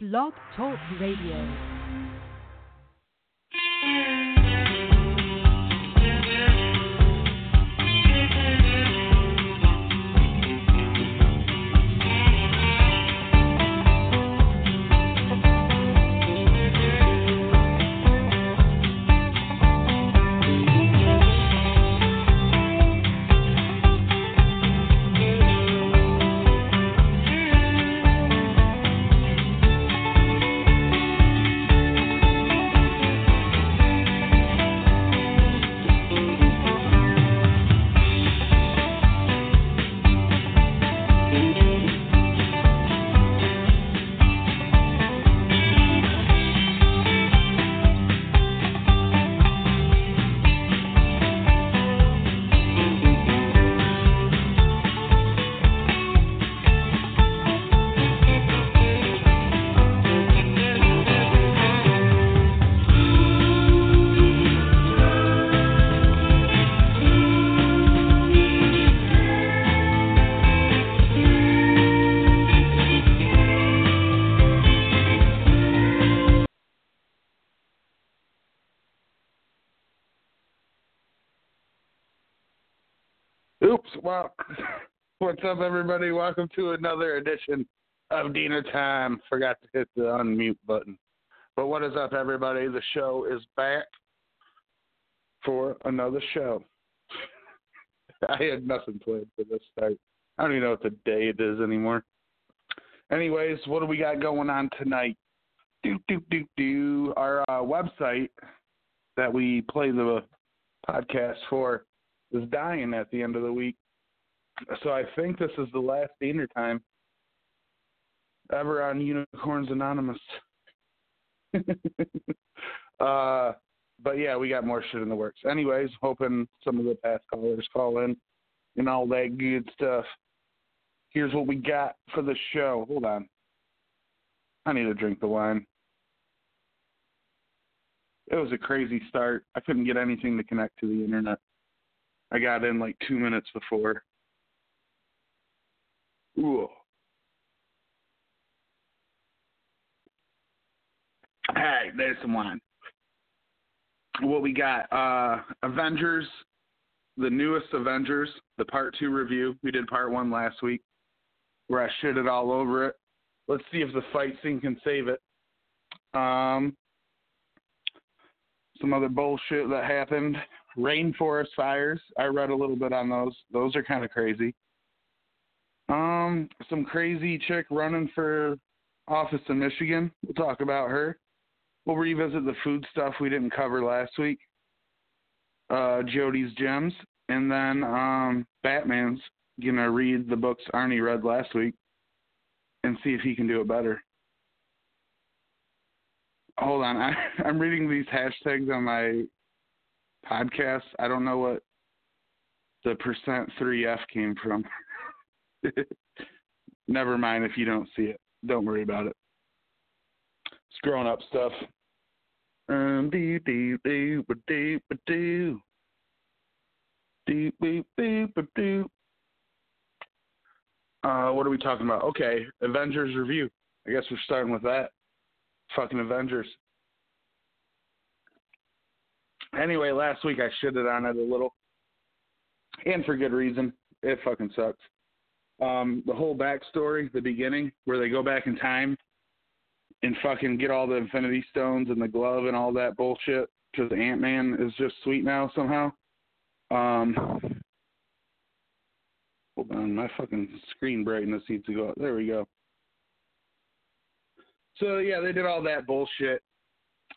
Blog Talk Radio. What's up, everybody? Welcome to another edition of Deener Time. Forgot to hit the unmute button. But what is up, everybody? The show is back for another show. I had nothing planned for this start. I don't even know what the day it is anymore. Anyways, what do we got going on tonight? Do do do do. Our uh, website that we play the podcast for is dying at the end of the week. So I think this is the last Deener Time ever on Unicorns Anonymous. uh, but yeah, we got more shit in the works. Anyways, hoping some of the past callers call in and all that good stuff. Here's what we got for the show. Hold on. I need to drink the wine. It was a crazy start. I couldn't get anything to connect to the internet. I got in like two minutes before. Ooh. Hey, there's some wine. What we got? Uh Avengers, the newest Avengers, the part two review. We did part one last week where I shitted all over it. Let's see if the fight scene can save it. Um some other bullshit that happened rainforest fires. I read a little bit on those. Those are kind of crazy. Um, some crazy chick running for office in Michigan. We'll talk about her. We'll revisit the food stuff we didn't cover last week. Uh, Jody's gems, and then um, Batman's gonna read the books Arnie read last week and see if he can do it better. Hold on, I, I'm reading these hashtags on my podcast. I don't know what the percent three F came from. Never mind if you don't see it. Don't worry about it. It's grown up stuff. Um, do do do do do do do do do. Uh, what are we talking about? Okay, Avengers review. I guess we're starting with that. Fucking Avengers. Anyway, last week I shitted on it a little, and for good reason. It fucking sucks. Um, the whole backstory, the beginning, where they go back in time and fucking get all the Infinity Stones and the glove and all that bullshit because Ant Man is just sweet now somehow. Um, hold on, my fucking screen brightness needs to go up. There we go. So yeah, they did all that bullshit.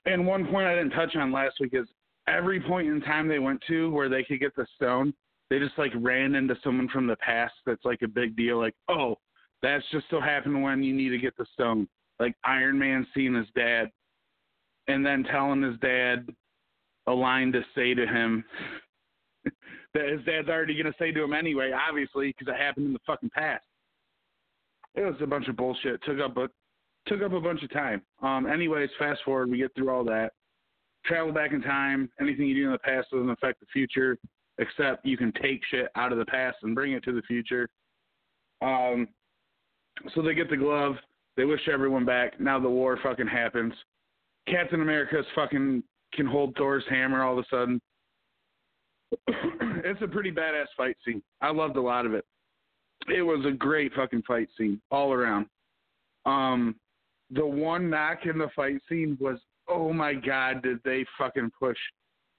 And one point I didn't touch on last week is every point in time they went to where they could get the stone, they just like ran into someone from the past that's like a big deal. Like, oh, that's just so happened when you need to get the stone. Like Iron Man seeing his dad, and then telling his dad a line to say to him that his dad's already gonna say to him anyway, obviously, because it happened in the fucking past. It was a bunch of bullshit. Took up a took up a bunch of time. Um, anyways, fast forward, we get through all that travel back in time. Anything you do in the past doesn't affect the future, except you can take shit out of the past and bring it to the future. Um, so they get the glove. They wish everyone back. Now the war fucking happens. Captain America's fucking can hold Thor's hammer all of a sudden. it's a pretty badass fight scene. I loved a lot of it. It was a great fucking fight scene all around. Um, the one knock in the fight scene was, oh my god, did they fucking push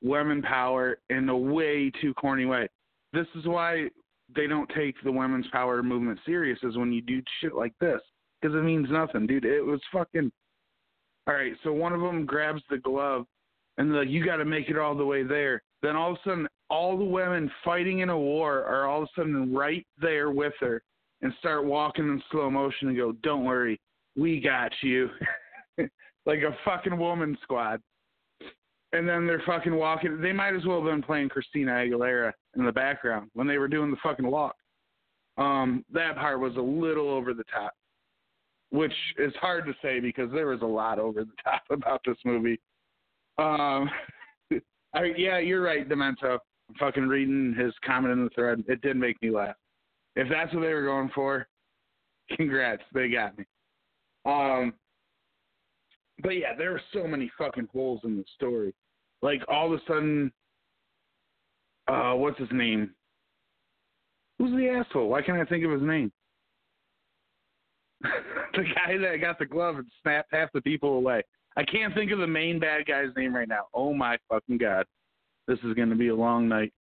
women power in a way too corny way. This is why they don't take the women's power movement serious is when you do shit like this because it means nothing, dude. It was fucking. All right, so one of them grabs the glove and like, you got to make it all the way there. Then all of a sudden, all the women fighting in a war are all of a sudden right there with her and start walking in slow motion and go, "Don't worry, we got you," like a fucking woman squad. And then they're fucking walking. They might as well have been playing Christina Aguilera in the background when they were doing the fucking walk. Um, that part was a little over the top, which is hard to say because there was a lot over the top about this movie. Um, I, yeah, you're right, Demento. I'm fucking reading his comment in the thread. It did make me laugh. If that's what they were going for, congrats, they got me. Um, but yeah, there are so many fucking holes in the story. Like all of a sudden, uh, what's his name? Who's the asshole? Why can't I think of his name? the guy that got the glove and snapped half the people away. I can't think of the main bad guy's name right now. Oh my fucking god. This is going to be a long night.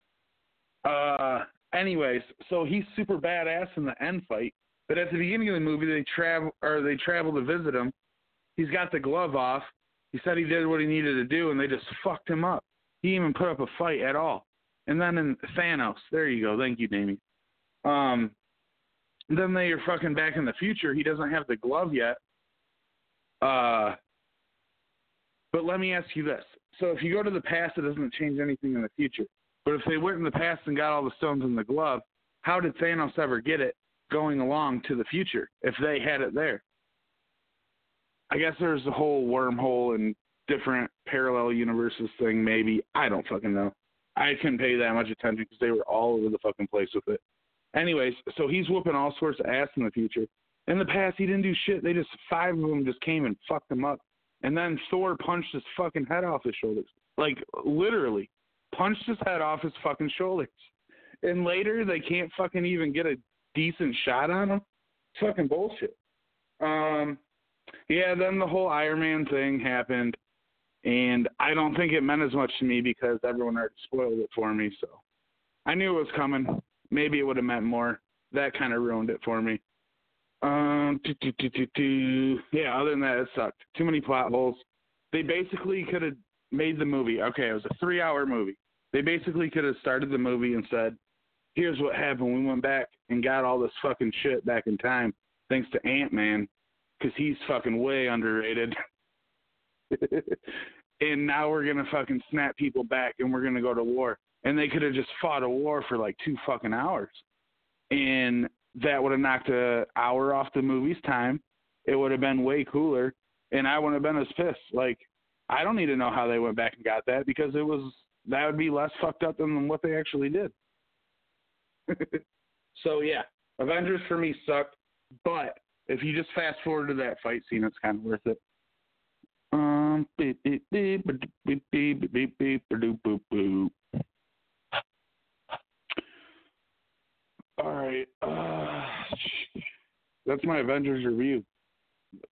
Uh anyways, so he's super badass in the end fight, but at the beginning of the movie they travel or they travel to visit him. He's got the glove off. He said he did what he needed to do and they just fucked him up. He even put up a fight at all. And then in Thanos, there you go. Thank you, Damien. Um then they are fucking back in the future. He doesn't have the glove yet. Uh but let me ask you this. So if you go to the past, it doesn't change anything in the future. But if they went in the past and got all the stones in the glove, how did Thanos ever get it going along to the future if they had it there? I guess there's a whole wormhole and different parallel universes thing, maybe. I don't fucking know. I couldn't pay that much attention because they were all over the fucking place with it. Anyways, so he's whooping all sorts of ass in the future. In the past, he didn't do shit. They just, five of them just came and fucked him up. And then Thor punched his fucking head off his shoulders. Like literally punched his head off his fucking shoulders. And later they can't fucking even get a decent shot on him. Fucking bullshit. Um yeah, then the whole Iron Man thing happened and I don't think it meant as much to me because everyone already spoiled it for me, so I knew it was coming. Maybe it would have meant more. That kind of ruined it for me. Um, do, do, do, yeah. Other than that, it sucked. Too many plot holes. They basically could have made the movie. Okay, it was a three-hour movie. They basically could have started the movie and said, "Here's what happened. We went back and got all this fucking shit back in time, thanks to Ant Man, because he's fucking way underrated." and now we're gonna fucking snap people back and we're gonna go to war. And they could have just fought a war for like two fucking hours. And that would have knocked an hour off the movie's time. It would have been way cooler, and I wouldn't have been as pissed. Like, I don't need to know how they went back and got that because it was that would be less fucked up than what they actually did. so yeah, Avengers for me sucked, but if you just fast forward to that fight scene, it's kind of worth it. Um. All right, uh, that's my Avengers review.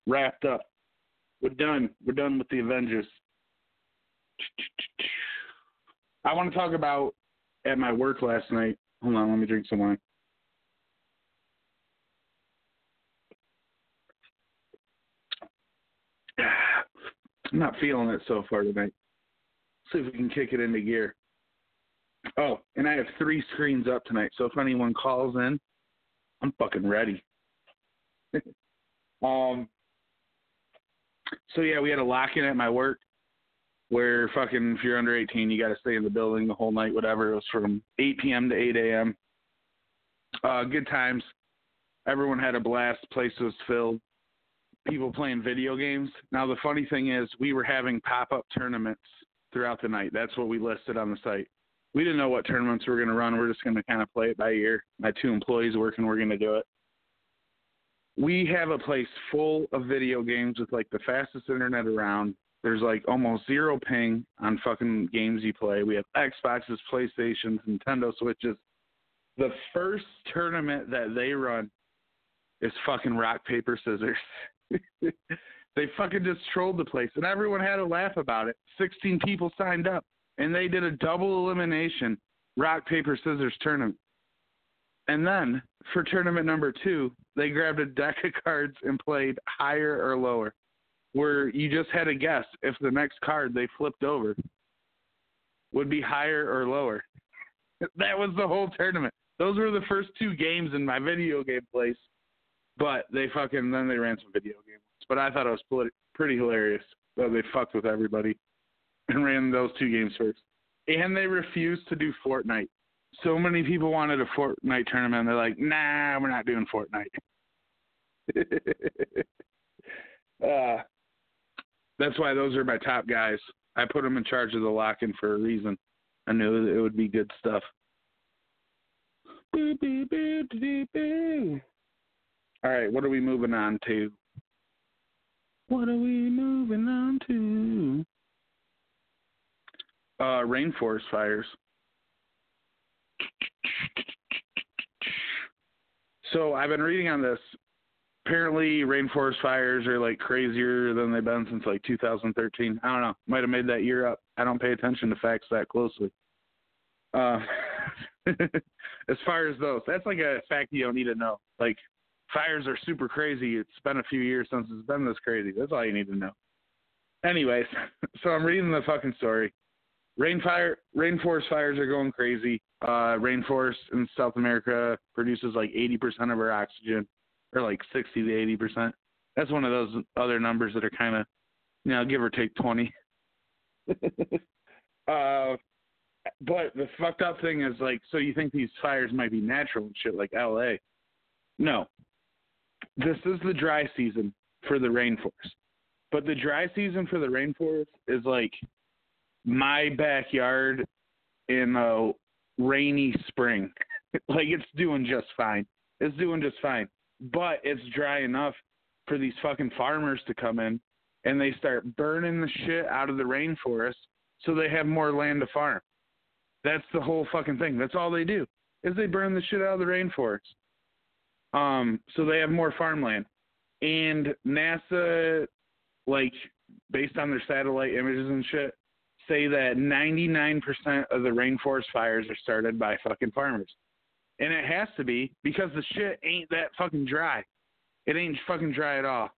Wrapped up. We're done. We're done with the Avengers. I want to talk about at my work last night. Hold on, let me drink some wine. I'm not feeling it so far tonight. See if we can kick it into gear. Oh, and I have three screens up tonight, so if anyone calls in, I'm fucking ready. um. So yeah, we had a lock in at my work where fucking if you're under 18, you got to stay in the building the whole night. Whatever. It was from 8 p.m. to 8 a.m. Uh, good times. Everyone had a blast. Place was filled. People playing video games. Now the funny thing is, we were having pop-up tournaments throughout the night. That's what we listed on the site we didn't know what tournaments we were going to run. We're just going to kind of play it by ear. My two employees working, we're going to do it. we have a place full of video games with like the fastest internet around. There's like almost zero ping on fucking games you play. We have Xboxes, PlayStations, Nintendo Switches. The first tournament that they run is fucking rock paper scissors. they fucking just trolled the place, and everyone had a laugh about it. Sixteen people signed up, and they did a double elimination rock paper scissors tournament. And then for tournament number two, they grabbed a deck of cards and played higher or lower, where you just had to guess if the next card they flipped over would be higher or lower. That was the whole tournament. Those were the first two games in my video game place, but they fucking then they ran some video games. But I thought it was pretty hilarious that they fucked with everybody and ran those two games first. And they refused to do Fortnite so many people wanted a Fortnite tournament. They're like, nah, we're not doing Fortnite. uh, that's why those are my top guys. I put them in charge of the lock-in for a reason. I knew it would be good stuff. All right, what are we moving on to? What are we moving on to? Uh, rainforest fires. So I've been reading on this. Apparently, rainforest fires are like crazier than they've been since like 2013. I don't know. Might have made that year up. I don't pay attention to facts that closely. Uh, as far as those, that's like a fact you don't need to know. Like fires are super crazy. It's been a few years since it's been this crazy. That's all you need to know. Anyways, so I'm reading the fucking story. Rainfire, rainforest fires are going crazy. Uh, rainforest in South America produces like 80% of our oxygen, or like 60 to 80%. That's one of those other numbers that are kind of, you know, give or take 20. uh, but the fucked up thing is like, so you think these fires might be natural and shit like LA? No. This is the dry season for the rainforest. But the dry season for the rainforest is like my backyard in a rainy spring. like it's doing just fine. It's doing just fine. But it's dry enough for these fucking farmers to come in and they start burning the shit out of the rainforest so they have more land to farm. That's the whole fucking thing. That's all they do. Is they burn the shit out of the rainforest. Um, so they have more farmland. And NASA like based on their satellite images and shit, say that 99% of the rainforest fires are started by fucking farmers. And it has to be because the shit ain't that fucking dry. It ain't fucking dry at all.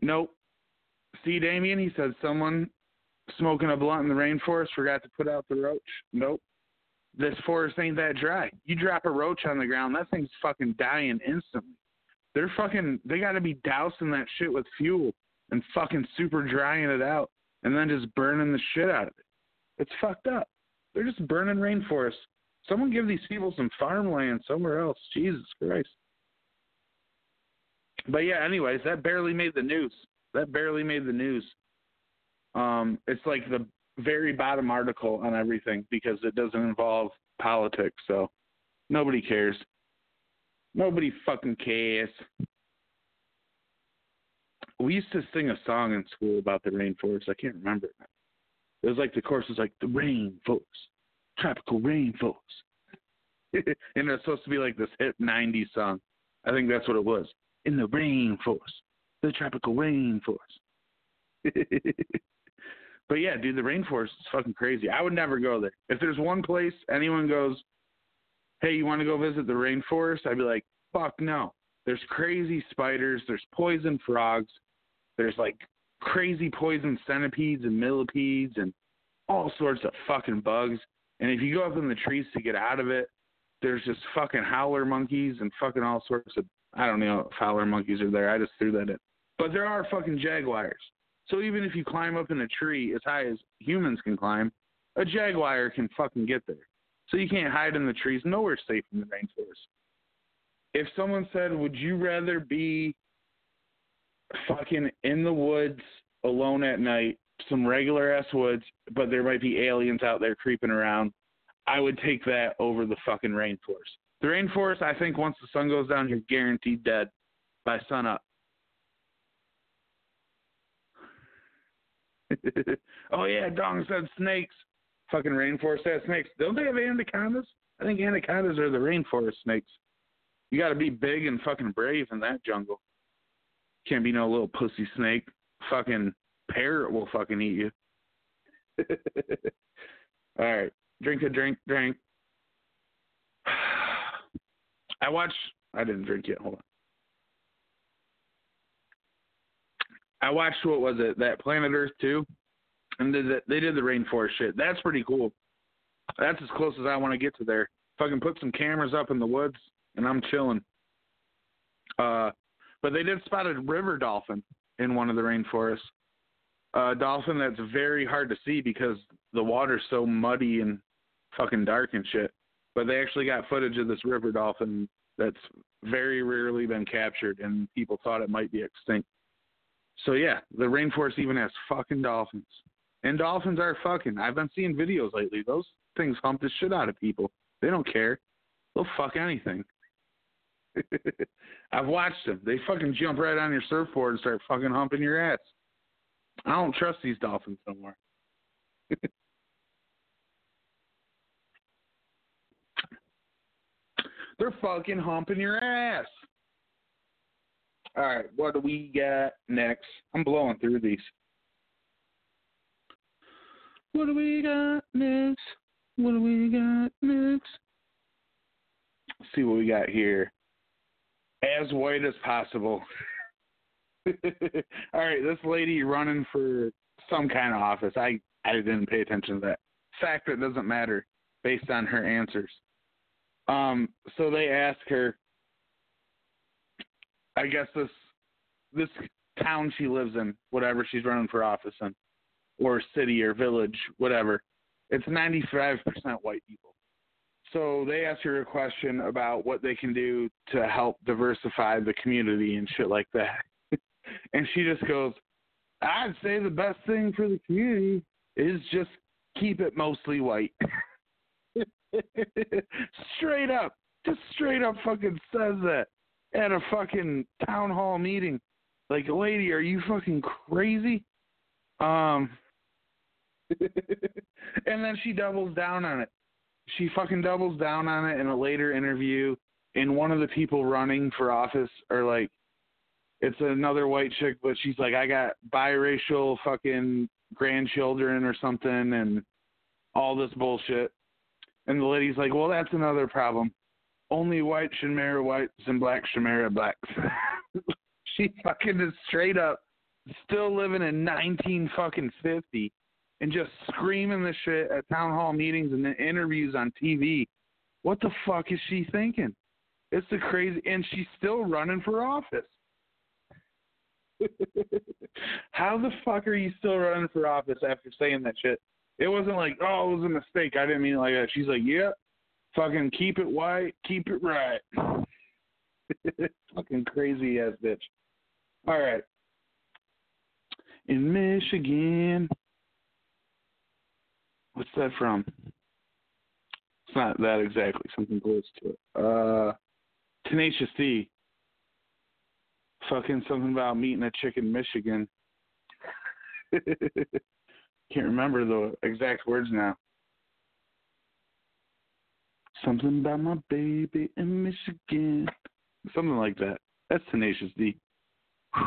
Nope. See, Damien, he said someone smoking a blunt in the rainforest forgot to put out the roach. Nope. This forest ain't that dry. You drop a roach on the ground, that thing's fucking dying instantly. They're fucking, they gotta be dousing that shit with fuel and fucking super drying it out and then just burning the shit out of it. It's fucked up. They're just burning rainforests. Someone give these people some farmland somewhere else. Jesus Christ. But yeah, anyways, that barely made the news. That barely made the news. Um, it's like the very bottom article on everything because it doesn't involve politics, so nobody cares. Nobody fucking cares we used to sing a song in school about the rainforest. I can't remember it. Was like the chorus was like the rainforest, tropical rainforest, and it was supposed to be like this hip '90s song. I think that's what it was. In the rainforest, the tropical rainforest. but yeah, dude, the rainforest is fucking crazy. I would never go there. If there's one place anyone goes, hey, you want to go visit the rainforest? I'd be like, fuck no. There's crazy spiders. There's poison frogs. There's like crazy poison centipedes and millipedes and all sorts of fucking bugs. And if you go up in the trees to get out of it, there's just fucking howler monkeys and fucking all sorts of I don't know if howler monkeys are there. I just threw that in. But there are fucking jaguars. So even if you climb up in a tree as high as humans can climb, a jaguar can fucking get there. So you can't hide in the trees. Nowhere safe in the rainforest. If someone said, "Would you rather be fucking in the woods alone at night, some regular ass woods, but there might be aliens out there creeping around. I would take that over the fucking rainforest. The rainforest, I think, once the sun goes down, you're guaranteed dead by sun oh yeah, Dong said snakes. Fucking rainforest has snakes. Don't they have anacondas? I think anacondas are the rainforest snakes. You got to be big and fucking brave in that jungle. Can't be no little pussy snake. Fucking parrot will fucking eat you. All right, drink a drink, drink. I watched. I didn't drink yet. Hold on. I watched what was it? That Planet Earth two, and did the, they did the rainforest shit. That's pretty cool. That's as close as I want to get to there. Fucking put some cameras up in the woods, and I'm chilling. Uh, but they did spot a river dolphin in one of the rainforests. A dolphin that's very hard to see because the water's so muddy and fucking dark and shit. But they actually got footage of this river dolphin that's very rarely been captured, and people thought it might be extinct. So yeah, the rainforest even has fucking dolphins, and dolphins are fucking. I've been seeing videos lately. Those things hump the shit out of people. They don't care. They'll fuck anything. I've watched them. They fucking jump right on your surfboard and start fucking humping your ass. I don't trust these dolphins no more. They're fucking humping your ass. All right, what do we got next? I'm blowing through these. What do we got next? What do we got next? Let's see what we got here. As white as possible. All right, this lady running for some kind of office. I I didn't pay attention to that. Fact that doesn't matter based on her answers. Um, so they ask her. I guess this this town she lives in, whatever she's running for office in, or city or village, whatever. It's 95% white people. So they ask her a question about what they can do to help diversify the community and shit like that. and she just goes, I'd say the best thing for the community is just keep it mostly white. straight up. Just straight up fucking says that at a fucking town hall meeting. Like, lady, are you fucking crazy? Um and then she doubles down on it. She fucking doubles down on it in a later interview. And one of the people running for office are like, it's another white chick, but she's like, I got biracial fucking grandchildren or something, and all this bullshit. And the lady's like, well, that's another problem. Only white should whites and black should blacks. she fucking is straight up still living in 19 fucking 50 and just screaming the shit at town hall meetings and interviews on TV. What the fuck is she thinking? It's the crazy, and she's still running for office. How the fuck are you still running for office after saying that shit? It wasn't like, oh, it was a mistake. I didn't mean it like that. She's like, yeah, fucking keep it white, keep it right. fucking crazy ass bitch. All right. In Michigan. What's that from? It's not that exactly. Something close to it. Uh, Tenacious D. Fucking something about meeting a chick in Michigan. Can't remember the exact words now. Something about my baby in Michigan. Something like that. That's Tenacious D.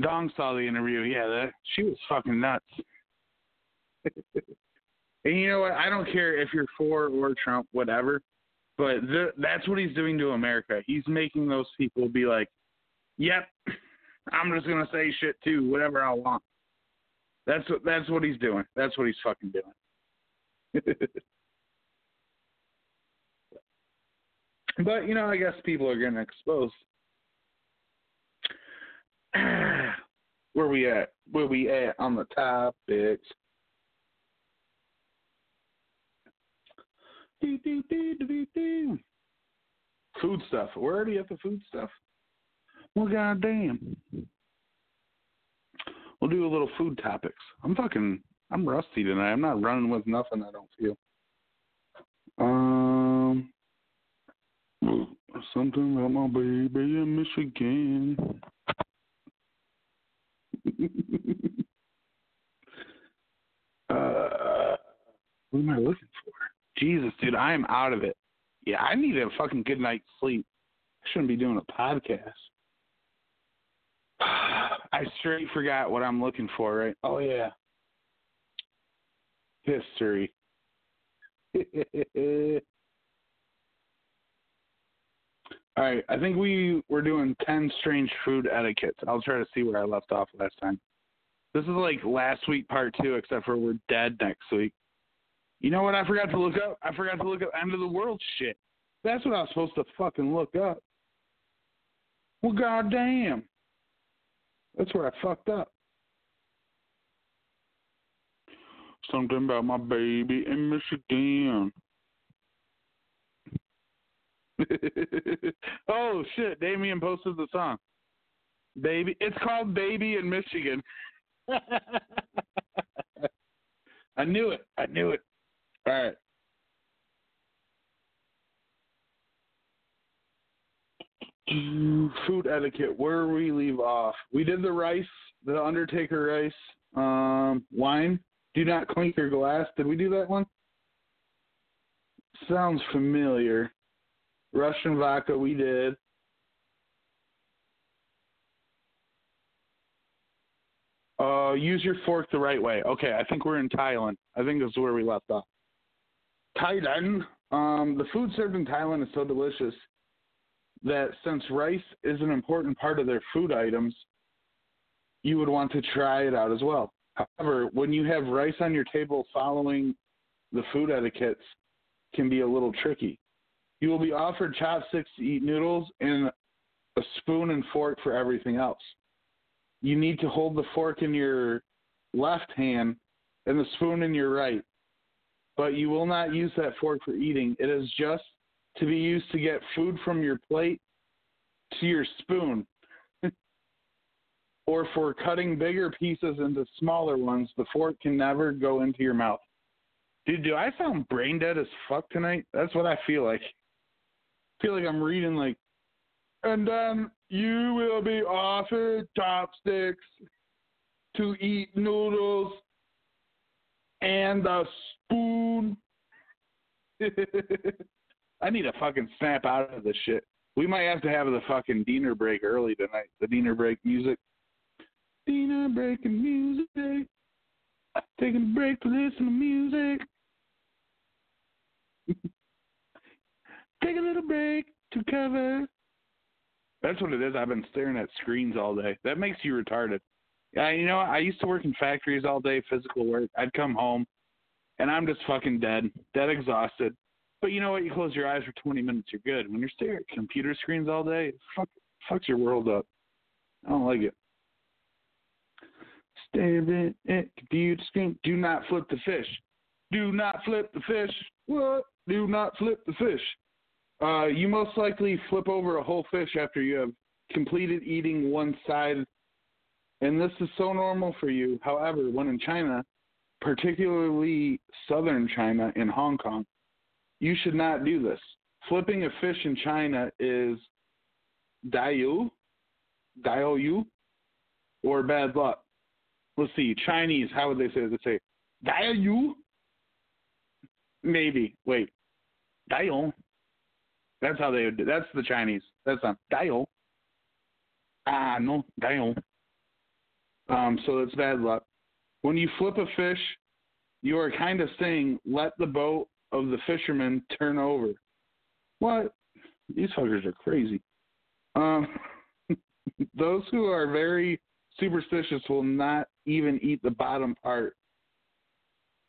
Dong saw the interview. Yeah, that she was fucking nuts. and you know what? I don't care if you're for or Trump, whatever. But th- that's what he's doing to America. He's making those people be like, "Yep, I'm just gonna say shit too, whatever I want." That's what that's what he's doing. That's what he's fucking doing. but you know, I guess people are getting exposed. Where we at? Where we at on the topics? Food stuff. We're already at the food stuff. Well, goddamn. We'll do a little food topics. I'm fucking. I'm rusty tonight. I'm not running with nothing. I don't feel. Um, something about my baby in Michigan. uh, what am I looking for? Jesus, dude, I am out of it. Yeah, I need a fucking good night's sleep. I shouldn't be doing a podcast. I straight forgot what I'm looking for, right? Oh yeah. History. All right, I think we were doing 10 strange food etiquettes. I'll try to see where I left off last time. This is like last week part 2 except for we're dead next week. You know what I forgot to look up? I forgot to look up end of the world shit. That's what I was supposed to fucking look up. Well, goddamn. That's where I fucked up. Something about my baby in Michigan. oh shit! Damien posted the song. Baby, it's called "Baby in Michigan." I knew it. I knew it. All right. Food etiquette. Where we leave off? We did the rice, the Undertaker rice, um, wine. Do not clink your glass. Did we do that one? Sounds familiar. Russian vodka, we did. Uh, use your fork the right way. Okay, I think we're in Thailand. I think this is where we left off. Thailand. Um, the food served in Thailand is so delicious that since rice is an important part of their food items, you would want to try it out as well. However, when you have rice on your table following the food etiquettes can be a little tricky. You will be offered chopsticks to eat noodles and a spoon and fork for everything else. You need to hold the fork in your left hand and the spoon in your right. But you will not use that fork for eating. It is just to be used to get food from your plate to your spoon. Or for cutting bigger pieces into smaller ones, the fork can never go into your mouth. Dude, do I sound brain dead as fuck tonight? That's what I feel like. I feel like I'm reading like, and then you will be offered chopsticks to eat noodles and a spoon. I need to fucking snap out of this shit. We might have to have the fucking dinner break early tonight. The dinner break music. Dinner break and music. Taking a break to listen to music. Take a little break to cover. That's what it is. I've been staring at screens all day. That makes you retarded. Yeah, you know, I used to work in factories all day, physical work. I'd come home, and I'm just fucking dead, dead exhausted. But you know what? You close your eyes for 20 minutes, you're good. When you're staring at computer screens all day, it fuck, fucks your world up. I don't like it. Do not flip the fish. Do not flip the fish. What? Do not flip the fish. Uh, you most likely flip over a whole fish after you have completed eating one side, and this is so normal for you. However, when in China, particularly southern China in Hong Kong, you should not do this. Flipping a fish in China is daiyu, daiyu, or bad luck. Let's see, Chinese, how would they say it? They say daiyu? Maybe. Wait. Daiyu. That's how they would do That's the Chinese. That's not daiyu. Ah, no, daiyu. Um, so it's bad luck. When you flip a fish, you are kind of saying, let the boat of the fisherman turn over. What? These fuckers are crazy. Um, those who are very superstitious will not even eat the bottom part,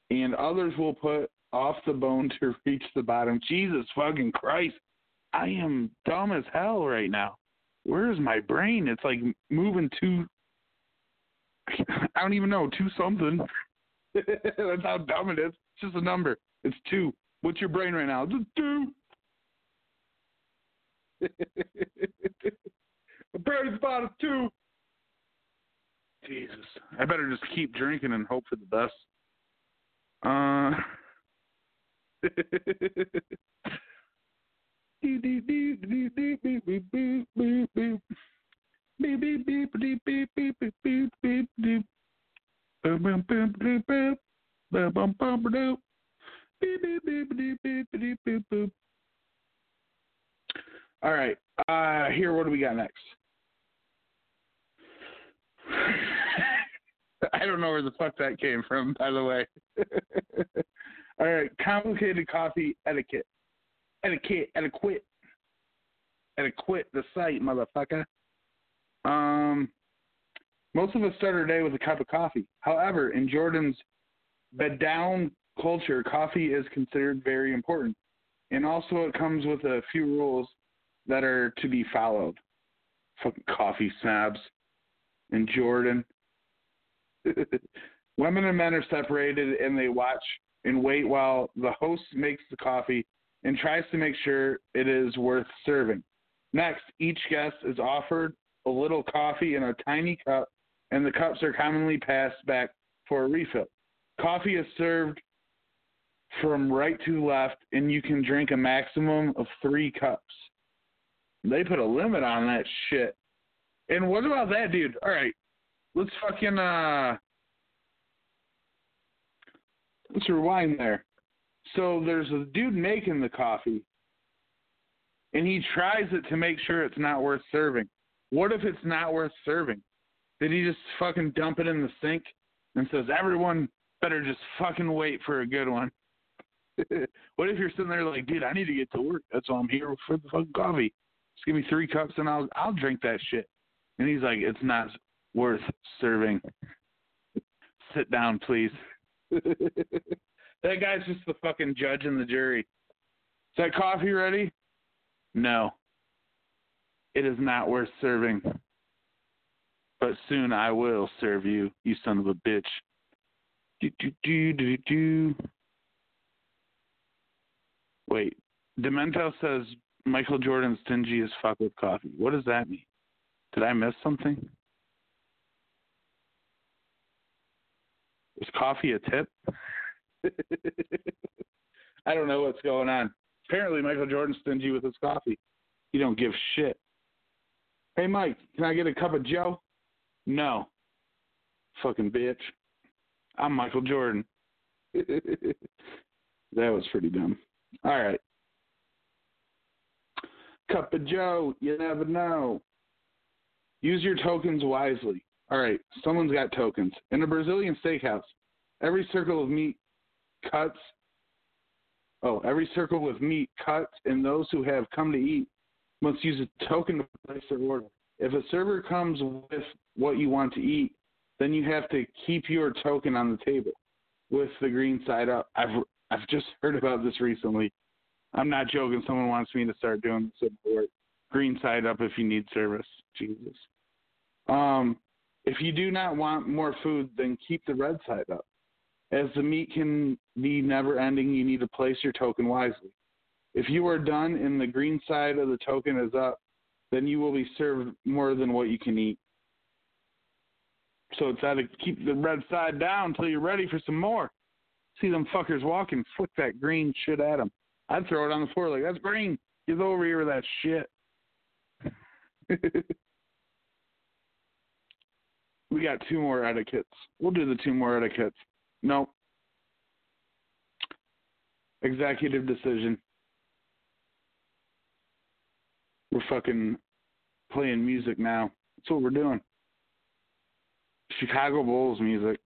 and others will put off the bone to reach the bottom. Jesus fucking Christ. I am dumb as hell right now. Where's my brain? It's like moving too. I don't even know, two something. That's how dumb it is. It's just a number. It's two. What's your brain right now? It's two. My brain's about a two. Jesus. I better just keep drinking and hope for the best. Uh All right. Uh, here, what do we got next? I don't know where the fuck that came from, by the way. All right, complicated coffee etiquette. Etiquette, etiquette. Etiquette the site, motherfucker. Um, most of us start our day with a cup of coffee. However, in Jordan's Bedouin culture, coffee is considered very important. And also, it comes with a few rules that are to be followed. Fucking coffee snobs. In Jordan. Women and men are separated and they watch and wait while the host makes the coffee and tries to make sure it is worth serving. Next, each guest is offered a little coffee in a tiny cup, and the cups are commonly passed back for a refill. Coffee is served from right to left, and you can drink a maximum of three cups. They put a limit on that shit. And what about that, dude? All right, let's fucking uh, let's rewind there. So there's a dude making the coffee, and he tries it to make sure it's not worth serving. What if it's not worth serving? Did he just fucking dump it in the sink and says everyone better just fucking wait for a good one? what if you're sitting there like, dude, I need to get to work. That's why I'm here for the fucking coffee. Just give me three cups and I'll I'll drink that shit. And he's like, it's not worth serving. Sit down, please. that guy's just the fucking judge and the jury. Is that coffee ready? No. It is not worth serving. But soon I will serve you, you son of a bitch. Do, do, do, do, do. Wait. Demento says Michael Jordan's stingy as fuck with coffee. What does that mean? Did I miss something? Is coffee a tip? I don't know what's going on. Apparently, Michael Jordan's stingy with his coffee. He don't give shit. Hey, Mike, can I get a cup of Joe? No. Fucking bitch. I'm Michael Jordan. that was pretty dumb. All right. Cup of Joe, you never know. Use your tokens wisely. All right, someone's got tokens. In a Brazilian steakhouse, every circle of meat cuts. Oh, every circle with meat cuts, and those who have come to eat must use a token to place their order. If a server comes with what you want to eat, then you have to keep your token on the table with the green side up. I've I've just heard about this recently. I'm not joking. Someone wants me to start doing this at work. Green side up if you need service. Jesus. Um, if you do not want more food, then keep the red side up. As the meat can be never ending, you need to place your token wisely. If you are done and the green side of the token is up, then you will be served more than what you can eat. So it's either keep the red side down until you're ready for some more. See them fuckers walking, flick that green shit at them. I'd throw it on the floor like, that's green. Get over here with that shit. We got two more etiquettes. We'll do the two more etiquettes. Nope. Executive decision. We're fucking playing music now. That's what we're doing. Chicago Bulls music.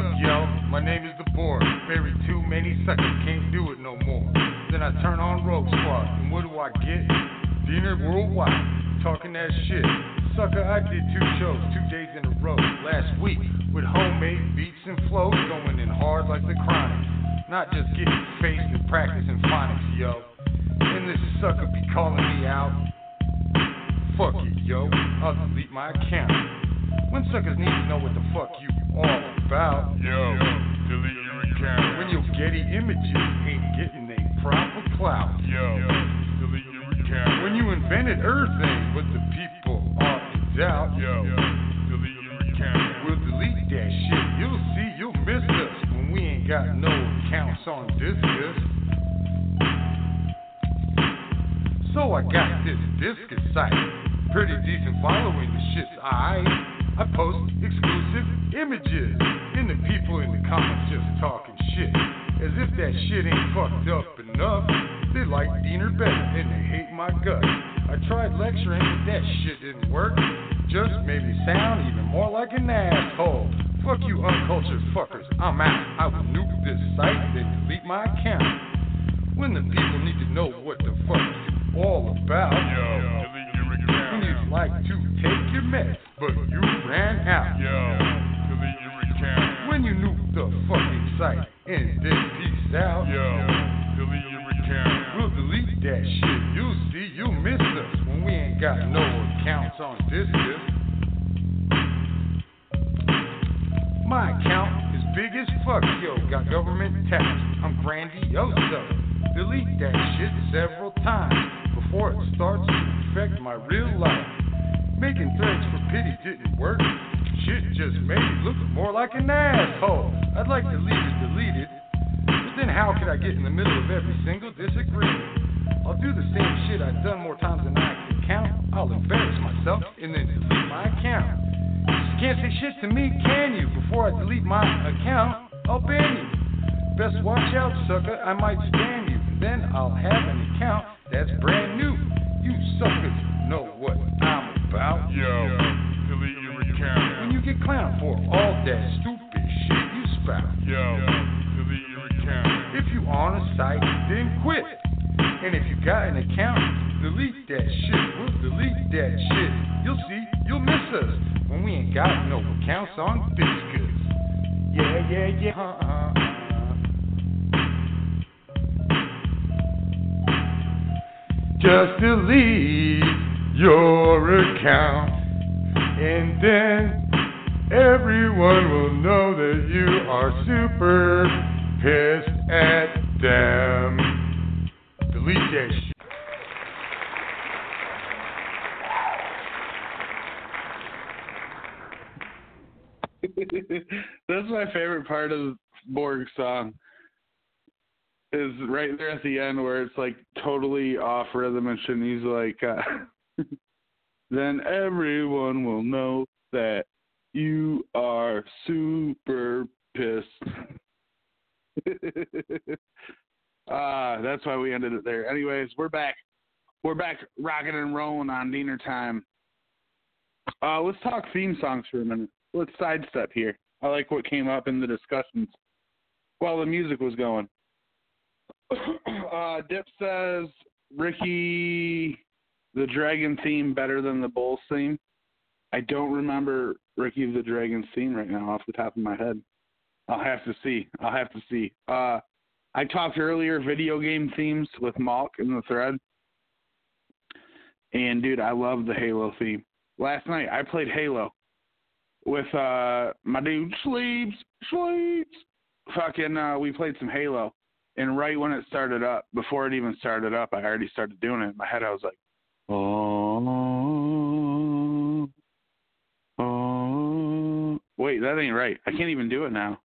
Up, yo? My name is the board. Buried too many suckers, can't do it no more. Then I turn on Rogue Squad, and what do I get? Dinner worldwide, talking that shit. Sucker, I did two shows, two days in a row. Last week, with homemade beats and flows, going in hard like the chronic. Not just getting faced and practicing phonics, got no accounts on Disqus. So I got this Disqus site. Pretty decent following, the shit's aight. I post exclusive images, and the people in the comments just talking shit. As if that shit ain't fucked up enough. They like Deener better, and they hate my guts. I tried lecturing, but that shit didn't work. Just made me sound even more like an asshole. Fuck you, uncultured fuckers. I'm out. I will nuke this site, then delete my account. When the people need to know what the fuck you all about. Yo, delete your When account. you'd like to take your meds, but you ran out. Yo, delete your account. When you nuke the fucking site and then peace out. Yo, delete your account. We'll delete that shit. You'll see, you'll miss us when we ain't got no accounts on Disqus. My account is big as fuck, yo. Got government tax. I'm grandioso. Delete that shit several times before it starts to affect my real life. Making threats for pity didn't work. Shit just made me look more like an asshole. I'd like to leave it deleted. But then how could I get in the middle of every single disagreement? I'll do the same shit I've done more times than I can count. I'll embarrass myself and then delete my account. Can't say shit to me, can you? Before I delete my account, I'll ban you. Best watch out, sucker, I might spam you. Then I'll have an account that's brand new. You suckers know what I'm about. Yo, delete your account. When you get clowned for all that stupid shit you spout. Yo, delete your account. If you on a site, then quit. And if you got an account, delete that shit. We'll delete that shit. You'll see, you'll miss us when we ain't got no accounts on Disqus. Yeah, yeah, yeah. Uh-uh. Just delete your account, and then everyone will know that you are super pissed at them. Delete that That's my favorite part of Borg's song. Is right there at the end where it's like totally off rhythm and shit. And he's like, uh, then everyone will know that you are super pissed. Ah, that's why we ended it there. Anyways, we're back. We're back rocking and rolling on Deener Time. Uh, let's talk theme songs for a minute. Let's sidestep here. I like what came up in the discussions while the music was going. uh, Dip says Ricky the Dragon theme better than the Bulls theme. I don't remember Ricky the Dragon theme right now off the top of my head. I'll have to see. I'll have to see. Uh, I talked earlier video game themes with Malk in the thread. And dude, I love the Halo theme. Last night I played Halo with uh my dude sleeps sleeps. Fucking uh we played some Halo. And right when it started up, before it even started up, I already started doing it. In my head I was like, Oh Oh wait, that ain't right. I can't even do it now.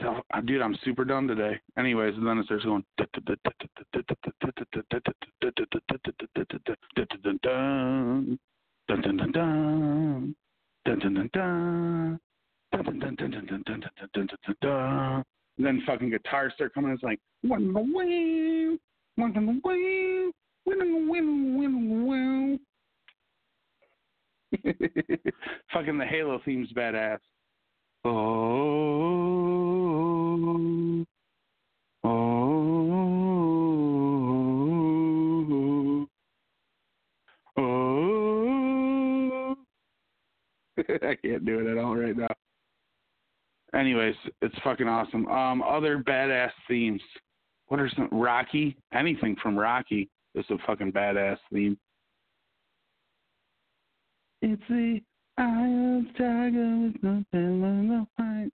How, uh, dude, I'm super dumb today. Anyways, and then it starts going. Dun, dun, dun, dun, dun. Dun, dun, dun, dun. Dun, dun, dun, dun, dun, dun, dun, dun, dun, dun, then fucking guitars start coming. It's like one in the wheel, one in the wheel, one in the wheel, one in the wheel. fucking the Halo theme's badass. Oh, oh, I can't do it at all right now. Anyways, it's fucking awesome. Um, other badass themes. What are some Rocky? Anything from Rocky is a fucking badass theme. It's the eye of tiger with fight.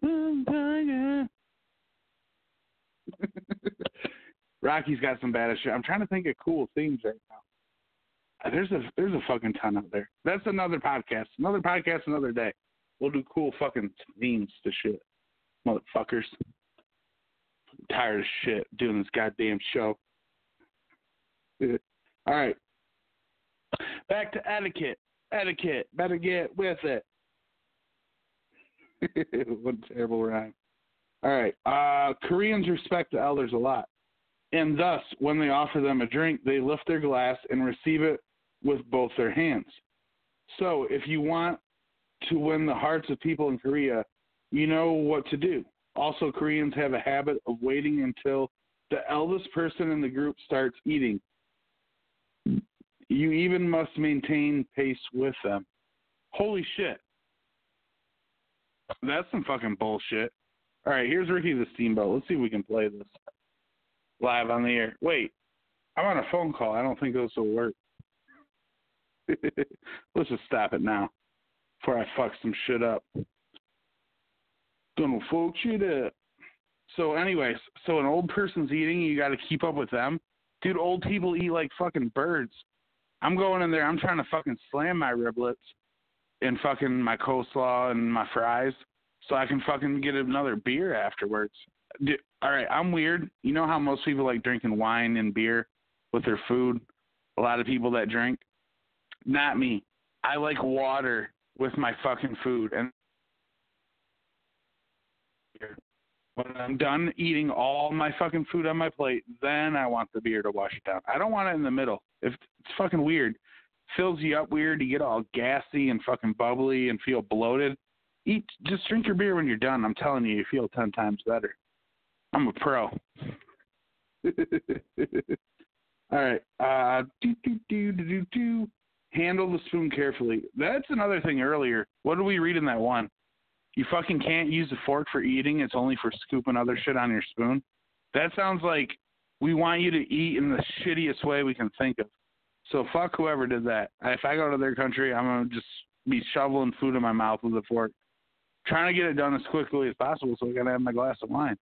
Rocky's got some badass shit. I'm trying to think of cool themes right now. Uh, There's a there's a fucking ton out there. That's another podcast. Another podcast another day. We'll do cool fucking themes to shit. Motherfuckers. I'm tired of shit doing this goddamn show. All right. Back to etiquette. Etiquette. Better get with it. what a terrible rhyme. All right. Uh, Koreans respect the elders a lot. And thus, when they offer them a drink, they lift their glass and receive it with both their hands. So, if you want to win the hearts of people in Korea, you know what to do. Also, Koreans have a habit of waiting until the eldest person in the group starts eating. You even must maintain pace with them. Holy shit. That's some fucking bullshit. All right, here's Ricky the Steamboat. Let's see if we can play this live on the air. Wait, I'm on a phone call. I don't think this will work. Let's just stop it now before I fuck some shit up. Gonna fuck shit up. So, anyways, so an old person's eating, you got to keep up with them. Dude, old people eat like fucking birds. I'm going in there, I'm trying to fucking slam my riblets and fucking my coleslaw and my fries so I can fucking get another beer afterwards. Dude, all right, I'm weird. You know how most people like drinking wine and beer with their food? A lot of people that drink. Not me. I like water with my fucking food. And when I'm done eating all my fucking food on my plate, then I want the beer to wash it down. I don't want it in the middle. If it's fucking weird, fills you up weird. You get all gassy and fucking bubbly and feel bloated. Eat, just drink your beer when you're done. I'm telling you, you feel ten times better. I'm a pro. All right. Uh, do, do, do, do, do, do. Handle the spoon carefully. That's another thing earlier. What did we read in that one? You fucking can't use a fork for eating. It's only for scooping other shit on your spoon. That sounds like we want you to eat in the shittiest way we can think of. So fuck whoever did that. If I go to their country, I'm gonna just be shoveling food in my mouth with a fork, trying to get it done as quickly as possible so I can have my glass of wine.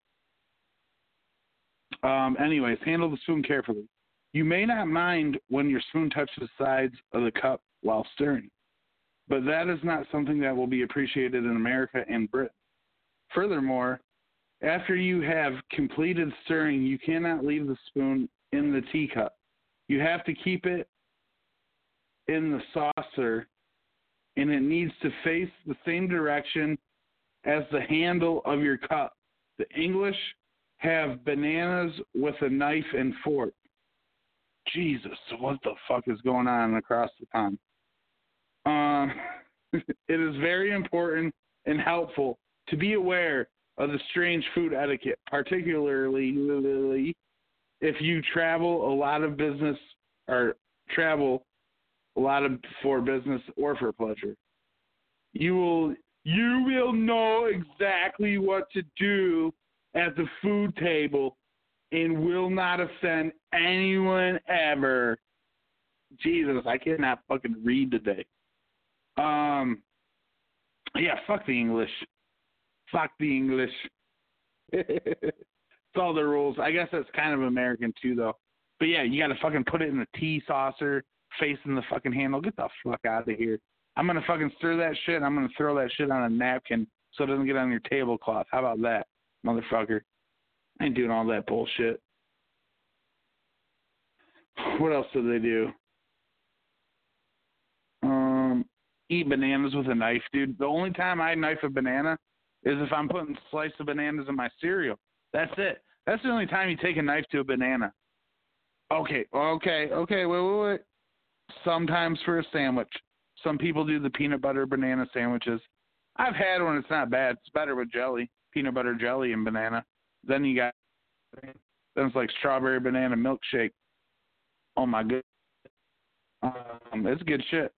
Um, anyways, handle the spoon carefully. You may not mind when your spoon touches the sides of the cup while stirring, but that is not something that will be appreciated in America and Britain. Furthermore, after you have completed stirring, you cannot leave the spoon in the teacup. You have to keep it in the saucer, and it needs to face the same direction as the handle of your cup. The English have bananas with a knife and fork. Jesus, what the fuck is going on across the pond? Um, it is very important and helpful to be aware of the strange food etiquette, particularly if you travel a lot of business or travel a lot of for business or for pleasure. You will you will know exactly what to do at the food table and will not offend anyone ever. Jesus, I cannot fucking read today. Um, yeah, fuck the English. Fuck the English. it's all the rules. I guess that's kind of American too, though. But yeah, you got to fucking put it in a tea saucer, facing the fucking handle. Get the fuck out of here. I'm gonna fucking stir that shit. I'm gonna throw that shit on a napkin so it doesn't get on your tablecloth. How about that, motherfucker? I ain't doing all that bullshit. What else do they do? Um, eat bananas with a knife, dude. The only time I knife a banana is if I'm putting slice of bananas in my cereal. That's it. That's the only time you take a knife to a banana. Okay, okay, okay, wait, wait, wait. Sometimes for a sandwich. Some people do the peanut butter banana sandwiches. I've had one, it's not bad. It's better with jelly, peanut butter jelly and banana. Then you got then it's like strawberry banana milkshake. Oh my god. Um, it's good shit.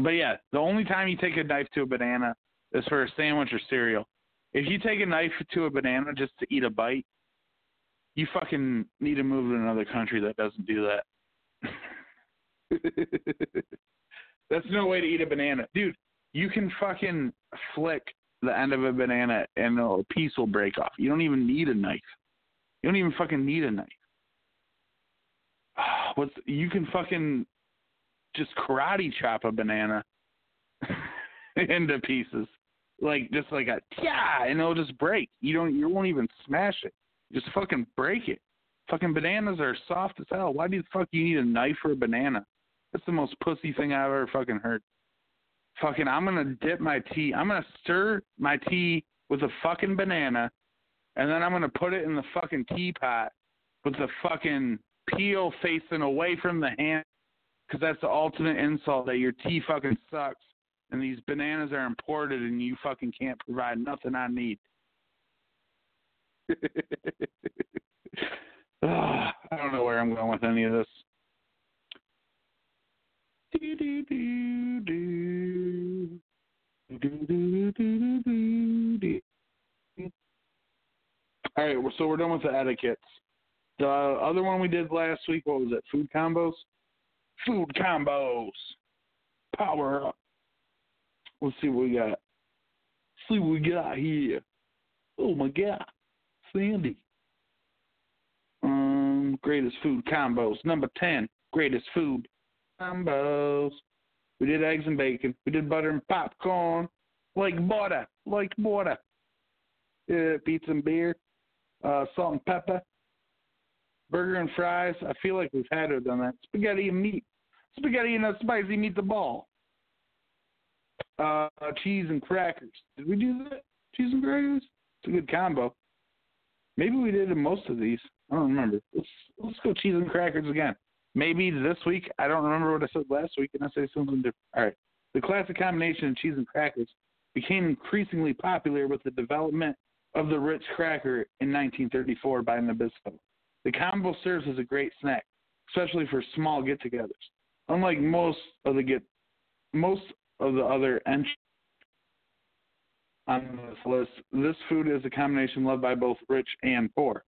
But yeah, the only time you take a knife to a banana is for a sandwich or cereal. If you take a knife to a banana just to eat a bite, you fucking need to move to another country that doesn't do that. That's no way to eat a banana. Dude, you can fucking flick the end of a banana and a piece will break off. You don't even need a knife. You don't even fucking need a knife. What's you can fucking just karate chop a banana into pieces, like just like a yeah, and it'll just break. You don't, you won't even smash it. Just fucking break it. Fucking bananas are soft as hell. Why do the fuck you need a knife for a banana? That's the most pussy thing I've ever fucking heard. Fucking, I'm gonna dip my tea. I'm gonna stir my tea with a fucking banana, and then I'm gonna put it in the fucking teapot with the fucking peel facing away from the hand, because that's the ultimate insult that your tea fucking sucks, and these bananas are imported, and you fucking can't provide nothing I need. Ugh, ah, I don't know where I'm going with any of this. Do, do, do, do. Do, do, do, do, do, do. All right, so we're done with the etiquettes. The other one we did last week, what was it? Food combos? Food combos. Power up. Let's see what we got. see what we got here. Oh my god. Sandy. Um, greatest food combos. Number 10, greatest food combos. We did eggs and bacon. We did butter and popcorn. Like butter. Like butter. Uh, pizza and beer. Uh, salt and pepper. Burger and fries. I feel like we've had it on that. Spaghetti and meat. Spaghetti and a spicy meatball. Uh, cheese and crackers. Did we do that? Cheese and crackers? It's a good combo. Maybe we did in most of these. I don't remember. Let's let's go cheese and crackers again. Maybe this week. I don't remember what I said last week, and I say something different. All right. The classic combination of cheese and crackers became increasingly popular with the development of the Ritz cracker in 1934 by Nabisco. The combo serves as a great snack, especially for small get-togethers. Unlike most of the get, most of the other entries on this list, this food is a combination loved by both rich and poor.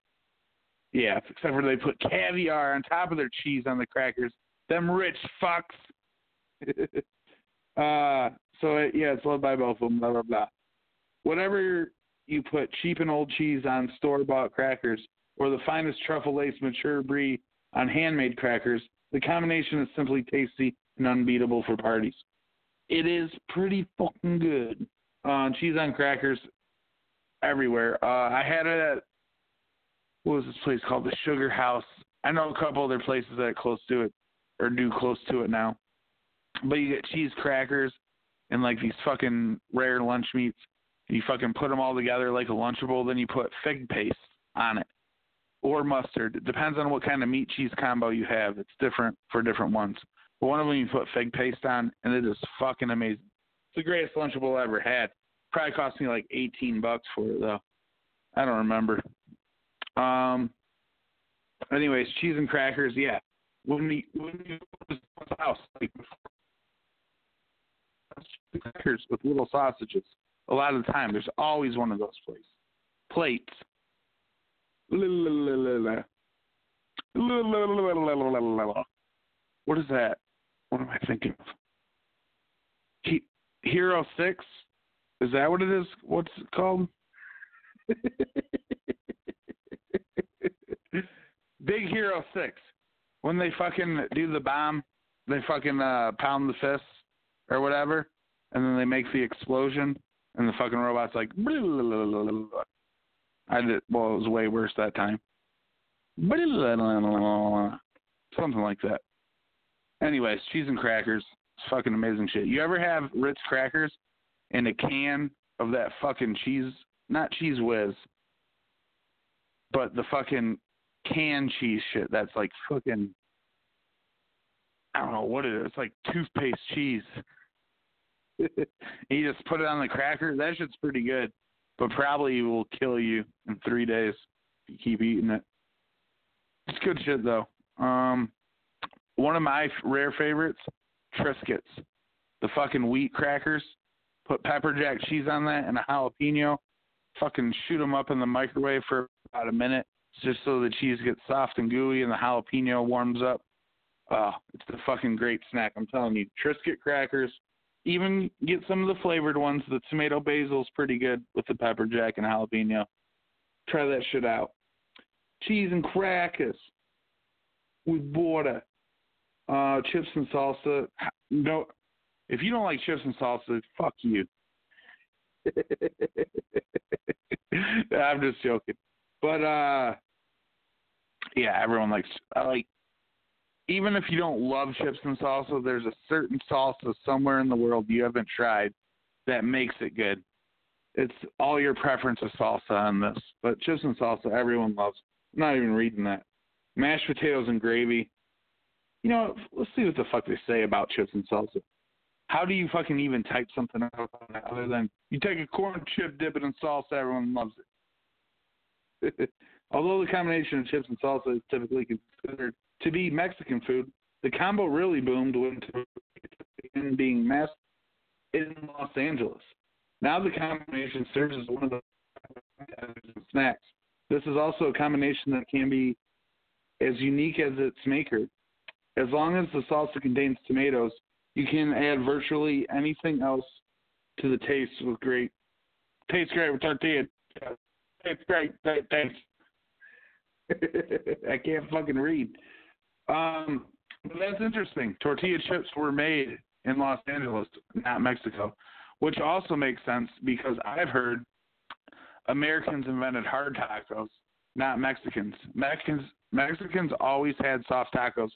Yeah, except for they put caviar on top of their cheese on the crackers. Them rich fucks. uh, so it, yeah, it's loved by both of them. Blah blah blah. Whatever you put cheap and old cheese on store-bought crackers, or the finest truffle-laced mature brie on handmade crackers, the combination is simply tasty and unbeatable for parties. It is pretty fucking good. Uh, cheese on crackers everywhere. Uh, I had it at what was this place called? The Sugar House. I know a couple other places that are close to it or do close to it now. But you get cheese crackers and like these fucking rare lunch meats. You fucking put them all together like a Lunchable. Then you put fig paste on it or mustard. It depends on what kind of meat cheese combo you have. It's different for different ones. But one of them you put fig paste on, and it is fucking amazing. It's the greatest Lunchable I ever had. Probably cost me like 18 bucks for it though. I don't remember. Um. Anyways, cheese and crackers. Yeah. When we when you go to house, like crackers with little sausages. A lot of the time, there's always one of those places. Plates. What is that? What am I thinking of? He, Hero Six. Is that what it is? What's it called? Big Hero Six. When they fucking do the bomb, they fucking uh, pound the fists or whatever, and then they make the explosion, and the fucking robot's like. I did. Well, it was way worse that time. Something like that. Anyways, cheese and crackers. It's fucking amazing shit. You ever have Ritz crackers in a can of that fucking cheese? Not Cheez Whiz. but the fucking canned cheese shit that's like fucking I don't know what it is. It's like toothpaste cheese. you just put it on the cracker. That shit's pretty good, but probably will kill you in three days if you keep eating it. It's good shit though. Um, one of my rare favorites, Triscuits, the fucking wheat crackers. Put pepper jack cheese on that and a jalapeno. Fucking shoot them up in the microwave for about a minute, just so the cheese gets soft and gooey and the jalapeno warms up. Oh, it's the fucking great snack. I'm telling you, Triscuit crackers. Even get some of the flavored ones. The tomato basil's pretty good with the pepper jack and jalapeno. Try that shit out. Cheese and crackers with water. Uh, chips and salsa. No, if you don't like chips and salsa, fuck you. I'm just joking. But uh yeah, everyone likes I like even if you don't love chips and salsa, there's a certain salsa somewhere in the world you haven't tried that makes it good. It's all your preference of salsa on this. But chips and salsa everyone loves. I'm not even reading that. Mashed potatoes and gravy. You know, let's see what the fuck they say about chips and salsa. How do you fucking even type something other than you take a corn chip, dip it in salsa, everyone loves it. Although the combination of chips and salsa is typically considered to be Mexican food, the combo really boomed when it being mass in Los Angeles. Now the combination serves as one of the snacks. This is also a combination that can be as unique as its maker. As long as the salsa contains tomatoes, you can add virtually anything else to the taste with great tastes great with tortilla. Tastes great. Thanks. I can't fucking read. Um, but that's interesting. Tortilla chips were made in Los Angeles, not Mexico, which also makes sense because I've heard Americans invented hard tacos, not Mexicans. Mexicans Mexicans always had soft tacos,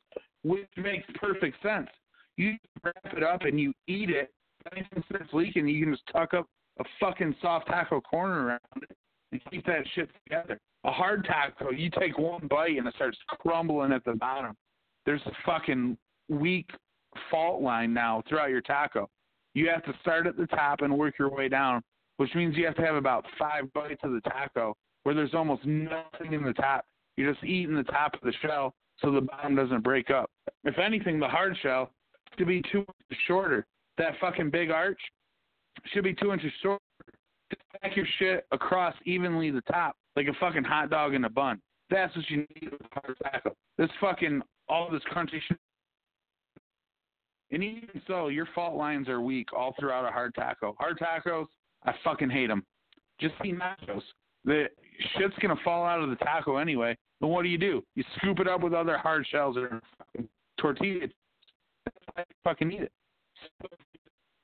which makes perfect sense. You wrap it up and you eat it. Anything starts leaking, you can just tuck up a fucking soft taco corner around it and keep that shit together. A hard taco, you take one bite and it starts crumbling at the bottom. There's a fucking weak fault line now throughout your taco. You have to start at the top and work your way down, which means you have to have about five bites of the taco where there's almost nothing in the top. You're just eating the top of the shell so the bottom doesn't break up. If anything, the hard shell should be two inches shorter. That fucking big arch should be two inches shorter. Stack your shit across evenly the top like a fucking hot dog in a bun. That's what you need with. This fucking all this crunchy shit. And even so, your fault lines are weak all throughout a hard taco. Hard tacos, I fucking hate them. Just eat nachos. The shit's gonna fall out of the taco anyway. Then what do you do? You scoop it up with other hard shells or fucking tortilla. Fucking eat it.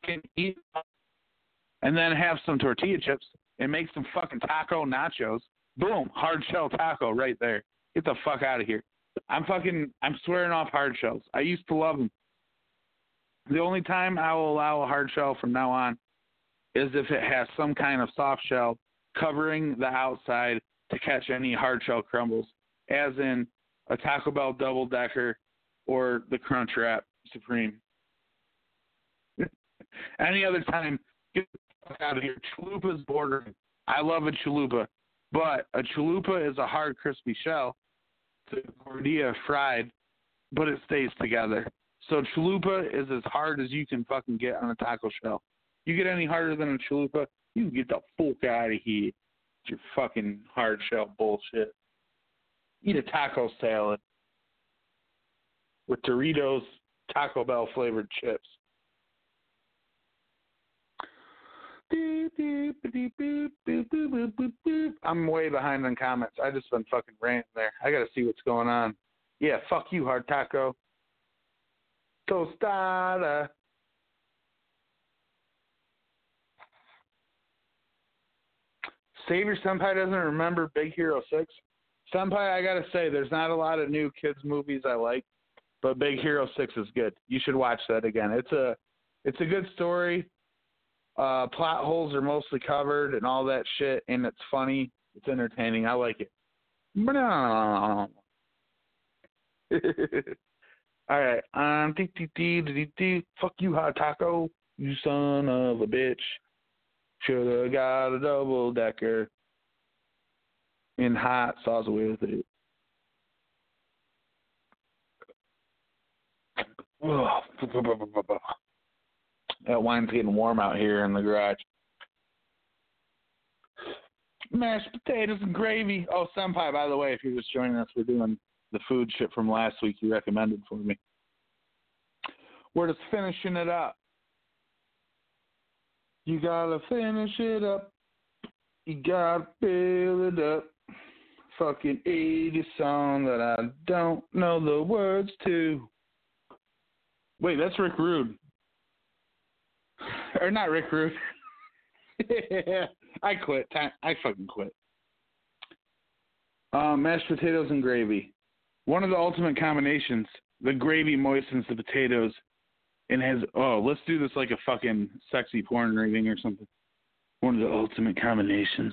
Fucking eat. And then have some tortilla chips and make some fucking taco nachos. Boom, hard shell taco right there. Get the fuck out of here. I'm fucking. I'm swearing off hard shells. I used to love them. The only time I will allow a hard shell from now on is if it has some kind of soft shell covering the outside to catch any hard shell crumbles, as in a Taco Bell double decker or the Crunch Wrap Supreme. any other time, get the fuck out of here. Chalupa's bordering. I love a chalupa, but a chalupa is a hard, crispy shell. It's a tortilla fried, but it stays together. So chalupa is as hard as you can fucking get on a taco shell. You get any harder than a chalupa, you can get the fuck out of here. It's your fucking hard shell bullshit. Eat a taco salad with Doritos Taco Bell flavored chips. I'm way behind on comments. I just been fucking ranting there. I gotta see what's going on. Yeah, fuck you, hard taco. Tostada. Savior Senpai doesn't remember Big Hero 6. Senpai, I gotta say, there's not a lot of new kids movies I like, but Big Hero 6 is good. You should watch that again. It's a it's a good story. Uh, plot holes are mostly covered and all that shit, and it's funny. It's entertaining. I like it. All right. Um, dee, dee, dee, dee, dee. fuck you, hot taco, you son of a bitch. Should have got a double decker in hot sauce with it. Ugh. That wine's getting warm out here in the garage. Mashed potatoes and gravy. Oh, Senpai, by the way, if you're just joining us, we're doing the food shit from last week you recommended for me. We're just finishing it up. You gotta finish it up. You gotta build it up. Fucking 80 song that I don't know the words to. Wait, that's Rick Rude. Or not Rick Rude. I quit. I fucking quit. Um, mashed potatoes and gravy. One of the ultimate combinations. The gravy moistens the potatoes and has oh, let's do this like a fucking sexy porn rating or something. One of the ultimate combinations.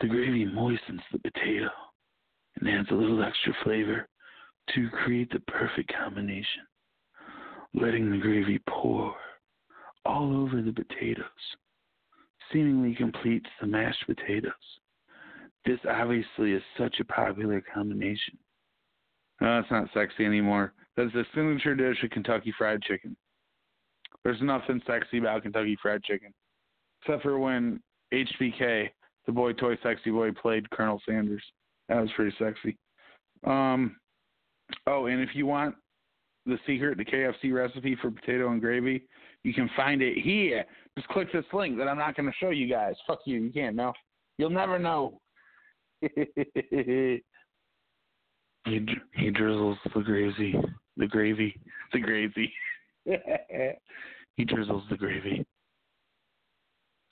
The gravy moistens the potato and adds a little extra flavor to create the perfect combination. Letting the gravy pour all over the potatoes seemingly completes the mashed potatoes. This obviously is such a popular combination. No, it's not sexy anymore. That's the signature dish of Kentucky Fried Chicken. There's nothing sexy about Kentucky Fried Chicken, except for when HBK, the boy toy sexy boy, played Colonel Sanders. That was pretty sexy. Um, oh, and if you want the secret, the KFC recipe for potato and gravy, you can find it here. Just click this link that I'm not going to show you guys. Fuck you. You can't know. You'll never know. he, he drizzles the gravy, the gravy, the gravy. he drizzles the gravy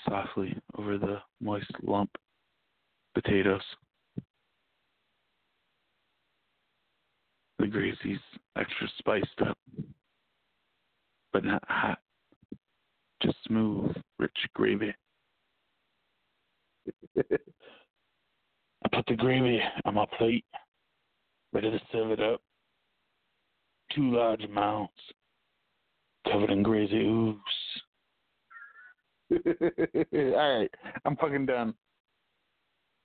softly over the moist lump potatoes. The extra spiced up, but not hot. Just smooth, rich gravy. I put the gravy on my plate, ready to serve it up. Two large amounts, covered in crazy ooze. All right, I'm fucking done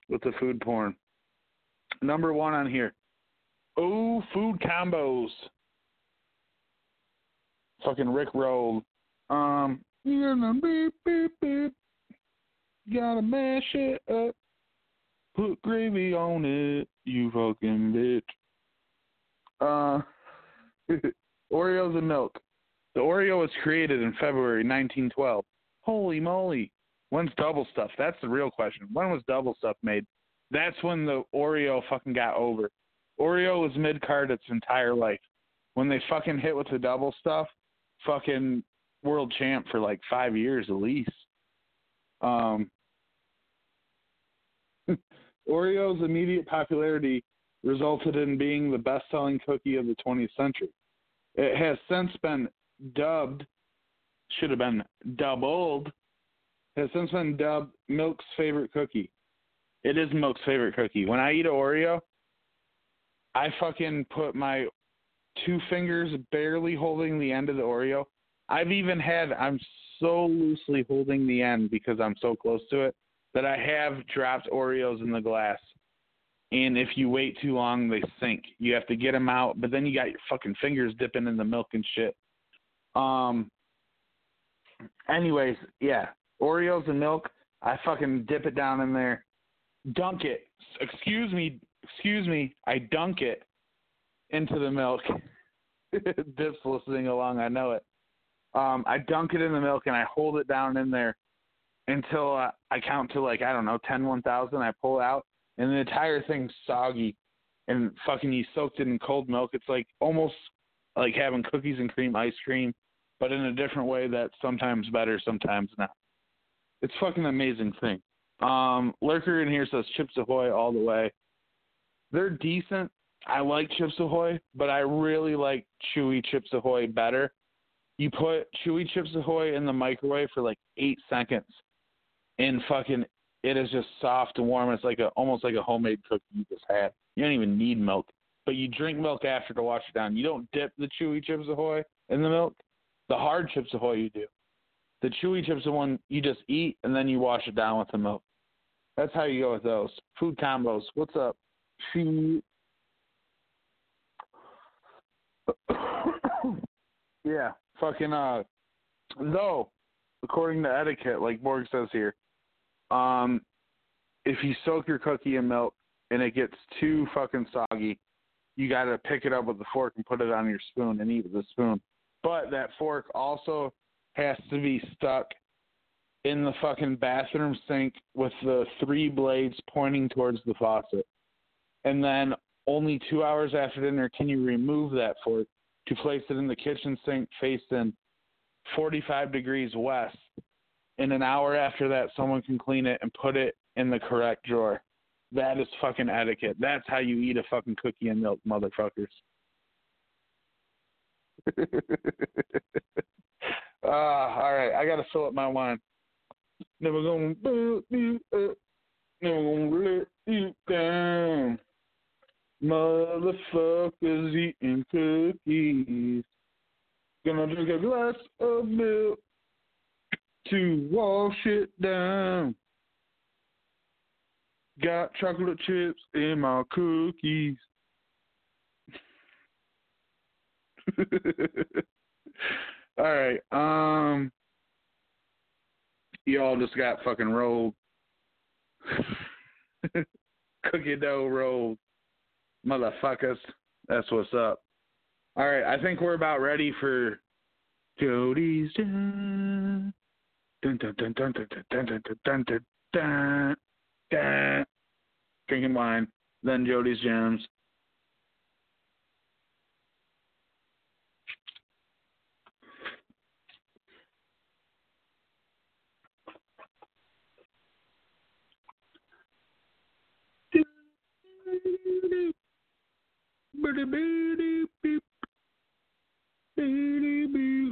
with the food porn. Number one on here. Oh, food combos. Fucking Rick Roll. Um, you're gonna beep beep beep. Gotta mash it up. Put gravy on it, you fucking bitch. Uh, Oreos and milk. The Oreo was created in February 1912. Holy moly. When's Double Stuf? That's the real question. When was Double Stuf made? That's when the Oreo fucking got over. Oreo was mid card its entire life. When they fucking hit with the Double Stuf, fucking world champ for like five years at least. Um, Oreo's immediate popularity resulted in being the best selling cookie of the 20th century. It has since been dubbed, should have been doubled, has since been dubbed Milk's favorite cookie. It is Milk's favorite cookie. When I eat an Oreo, I fucking put my two fingers barely holding the end of the Oreo. I've even had, I'm so loosely holding the end because I'm so close to it that I have dropped Oreos in the glass. And if you wait too long, they sink. You have to get them out, but then you got your fucking fingers dipping in the milk and shit. Um. Anyways, yeah, Oreos and milk. I fucking dip it down in there, dunk it. Excuse me, excuse me. I dunk it into the milk. Dip's listening along. I know it. Um, I dunk it in the milk and I hold it down in there until uh, I count to like I don't know ten one thousand. I pull out and the entire thing's soggy and fucking you soaked it in cold milk. It's like almost like having cookies and cream ice cream, but in a different way that's sometimes better, sometimes not. It's fucking amazing thing. Um, Lurker in here says Chips Ahoy all the way. They're decent. I like Chips Ahoy, but I really like Chewy Chips Ahoy better. You put Chewy Chips Ahoy in the microwave for like eight seconds, and fucking it is just soft and warm. It's like a almost like a homemade cookie you just had. You don't even need milk, but you drink milk after to wash it down. You don't dip the chewy Chips Ahoy in the milk. The hard Chips Ahoy you do. The chewy chips are one you just eat and then you wash it down with the milk. That's how you go with those food combos. What's up? She. yeah, fucking uh. Though, according to etiquette, like Borg says here, um, if you soak your cookie in milk and it gets too fucking soggy, you got to pick it up with the fork and put it on your spoon and eat with the spoon. But that fork also has to be stuck in the fucking bathroom sink with the three blades pointing towards the faucet. And then only two hours after dinner can you remove that fork to place it in the kitchen sink facing 45 degrees west. In an hour after that, someone can clean it and put it in the correct drawer. That is fucking etiquette. That's how you eat a fucking cookie and milk, motherfuckers. Ah, all right. I gotta fill up my wine. Never gonna let you down. Motherfuckers eating cookies. Gonna drink a glass of milk to wash it down. Got chocolate chips in my cookies. All right. Um y'all just got fucking rolled. Cookie dough rolled. Motherfuckers. That's what's up. All right, I think we're about ready for Jody's dun dun dun dun dun dun dun dun dun dun dun drinking wine, then Jody's gems.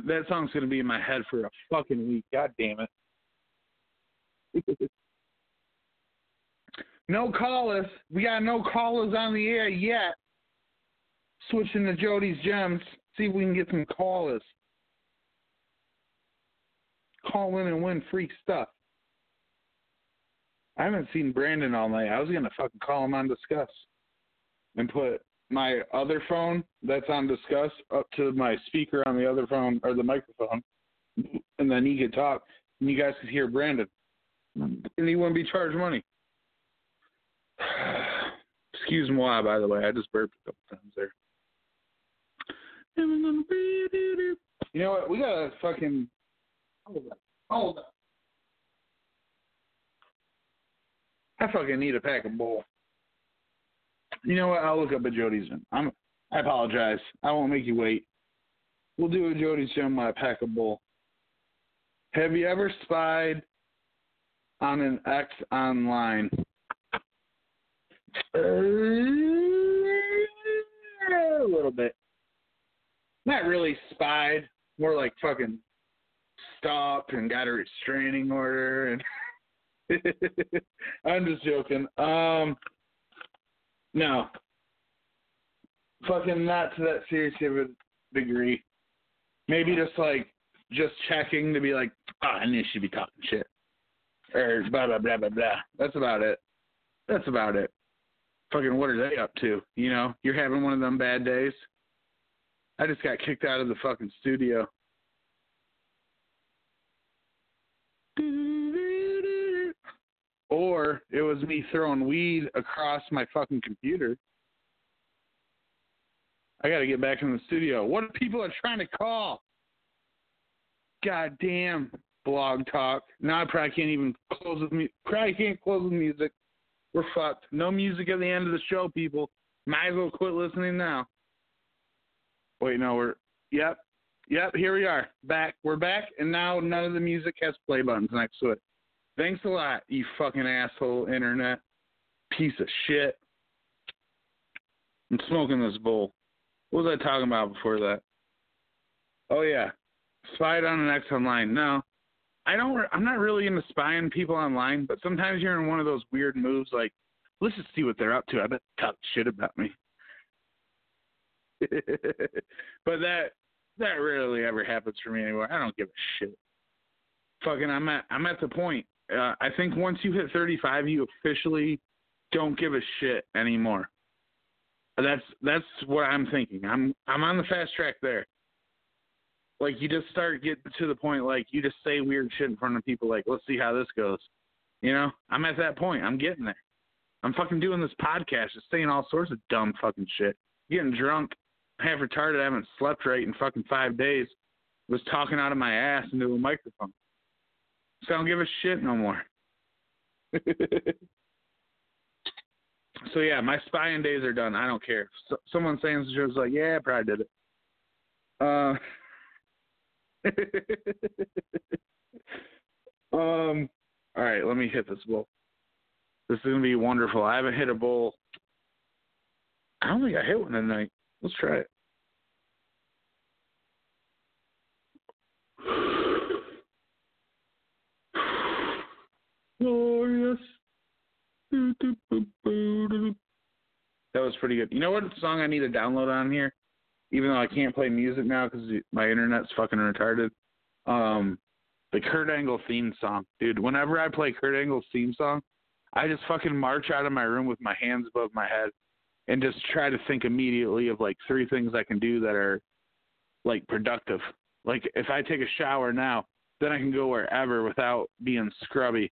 That song's gonna be in my head for a fucking week. God damn it. no callers. We got no callers on the air yet. Switching to Jody's gems. See if we can get some callers. Call in and win free stuff. I haven't seen Brandon all night. I was gonna fucking call him on Disqus and put my other phone that's on Disqus up to my speaker on the other phone or the microphone, and then he could talk, and you guys could hear Brandon, and he wouldn't be charged money. Excuse me, why? by the way. I just burped a couple times there. You know what? We gotta fucking hold up. Hold on. I fucking need a pack of bull. You know what? I'll look up a Jody's. I'm. I apologize. I won't make you wait. We'll do a Jody's gym my pack of bull. Have you ever spied on an ex online? Uh, a little bit. Not really spied. More like fucking stopped and got a restraining order and I'm just joking. Um no. Fucking not to that serious of a degree. Maybe just like just checking to be like, oh, I knew she'd be talking shit. Or blah blah blah blah blah. That's about it. That's about it. Fucking what are they up to? You know, you're having one of them bad days. I just got kicked out of the fucking studio. Or it was me throwing weed across my fucking computer. I got to get back in the studio. What people are trying to call? Goddamn blog talk. Now I probably can't even close with me. Probably can't close with music. We're fucked. No music at the end of the show, people. Might as well quit listening now. Wait, no, we're. Yep. Yep, here we are. Back. We're back, and now none of the music has play buttons next to it. Thanks a lot, you fucking asshole internet. Piece of shit. I'm smoking this bowl. What was I talking about before that? Oh yeah. Spied on an ex online. No. I don't. I'm not really into spying people online, but sometimes you're in one of those weird moves, like let's just see what they're up to. I bet talk shit about me. but that that rarely ever happens for me anymore. I don't give a shit. Fucking, I'm at I'm at the point. Uh, I think once you hit 35, you officially don't give a shit anymore. That's that's what I'm thinking. I'm I'm on the fast track there. Like you just start getting to the point like you just say weird shit in front of people like let's see how this goes. You know? I'm at that point. I'm getting there. I'm fucking doing this podcast, just saying all sorts of dumb fucking shit. Getting drunk, half retarded, I haven't slept right in fucking five days. Was talking out of my ass into a microphone. So I don't give a shit no more. so yeah, my spying days are done. I don't care. So, someone saying shit was like, yeah, I probably did it. Uh, um. All right, let me hit this bowl. This is gonna be wonderful. I haven't hit a bowl. I don't think I hit one tonight. Let's try it. Glorious. That was pretty good. You know what song I need to download on here? Even though I can't play music now because my internet's fucking retarded. Um, the Kurt Angle theme song, dude. Whenever I play Kurt Angle's theme song, I just fucking march out of my room with my hands above my head and just try to think immediately of like three things I can do that are like productive. Like if I take a shower now, then I can go wherever without being scrubby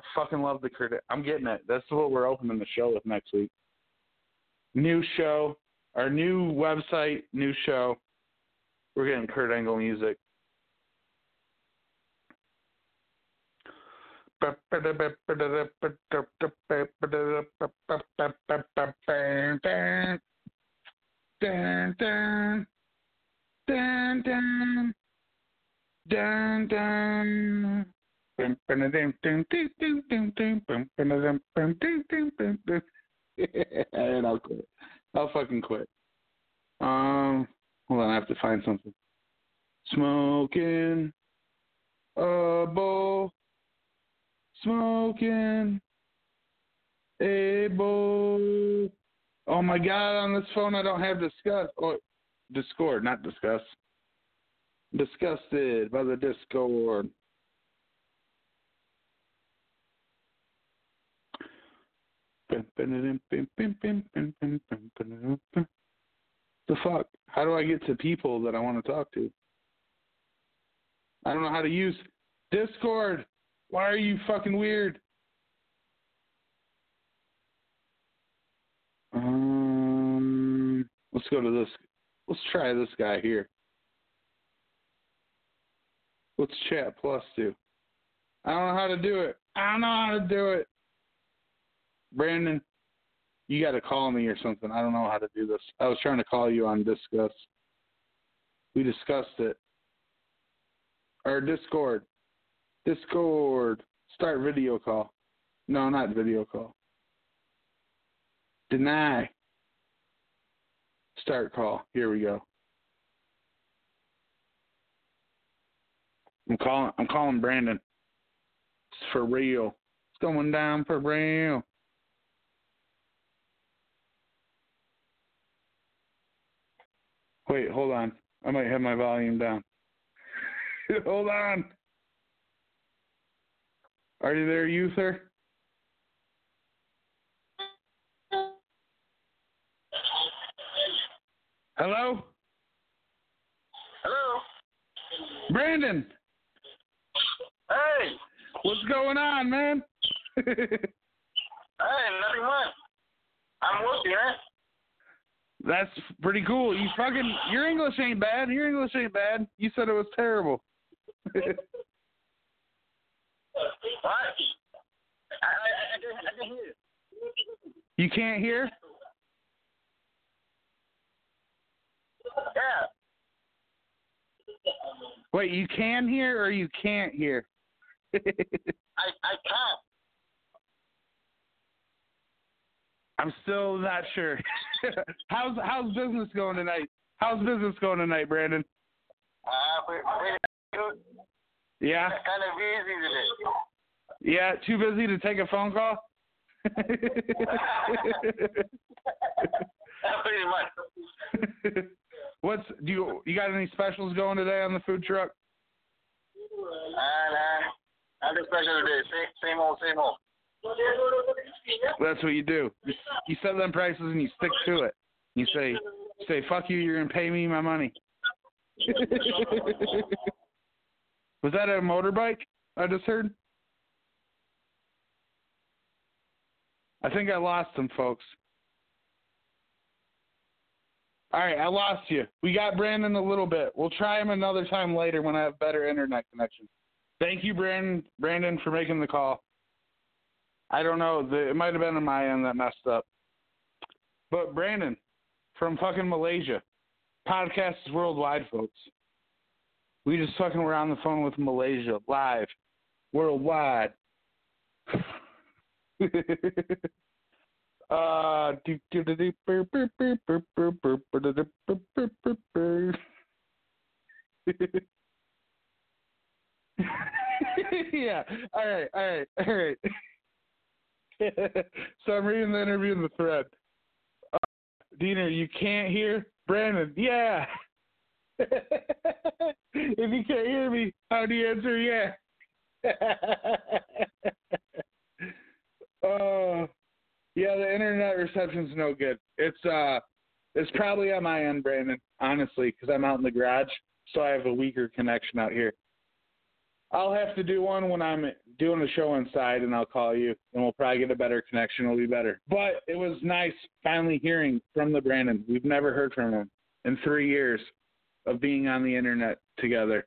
I fucking love the critic. I'm getting it. That's what we're opening the show with next week. New show, our new website, new show. We're getting Kurt Angle music. Dun, dun, dun, dun. And I'll quit. I'll fucking quit. Um, hold on, I have to find something. Smoking a bowl, smoking a bowl. Oh my god, on this phone I don't have Disqus or Discord, not Disqus. Disgusted by the Discord. The fuck? How do I get to people that I want to talk to? I don't know how to use Discord. Why are you fucking weird? Um, let's go to this. Let's try this guy here. What's chat plus do? I don't know how to do it. I don't know how to do it. Brandon, you got to call me or something. I don't know how to do this. I was trying to call you on Disqus. We discussed it. Or Discord. Discord. Start video call. No, not video call. Deny. Start call. Here we go. I'm calling. I'm calling Brandon. It's for real. It's going down for real. Wait, hold on. I might have my volume down. hold on. Are you there, you sir? Hello? Hello. Brandon, Hey. what's going on, man? Hey, nothing much. I'm working, man. That's pretty cool. You fucking your English ain't bad. Your English ain't bad. You said it was terrible. What? I, I, I, can, I can hear you. Can't hear? Yeah. Wait, you can hear or you can't hear? I, I can't. I'm still not sure. how's how's business going tonight? How's business going tonight, Brandon? Uh, pretty, pretty good. Yeah, Kind of busy today. yeah. Too busy to take a phone call. pretty much. What's do you you got any specials going today on the food truck? Uh, nothing special today. Same, same old, same old. That's what you do. You, you set them prices and you stick to it. You say say fuck you. You're gonna pay me my money. Was that a motorbike I just heard? I think I lost him, folks. All right, I lost you. We got Brandon a little bit. We'll try him another time later when I have better internet connection. Thank you, Brandon. Brandon, for making the call. I don't know. It might have been on my end that messed up. But Brandon from fucking Malaysia, podcast is worldwide, folks. We just fucking were on the phone with Malaysia live, worldwide. uh, yeah. All right. All right. All right. so I'm reading the interview in the thread. Uh, Deener, you can't hear Brandon. Yeah. if you can't hear me, how do you answer yeah? Oh, yeah, the internet reception's no good. It's uh, it's probably on my end, Brandon. Honestly, because I'm out in the garage, so I have a weaker connection out here. I'll have to do one when I'm doing a show inside, and I'll call you, and we'll probably get a better connection. It'll be better. But it was nice finally hearing from the Brandon. We've never heard from him in three years of being on the internet together.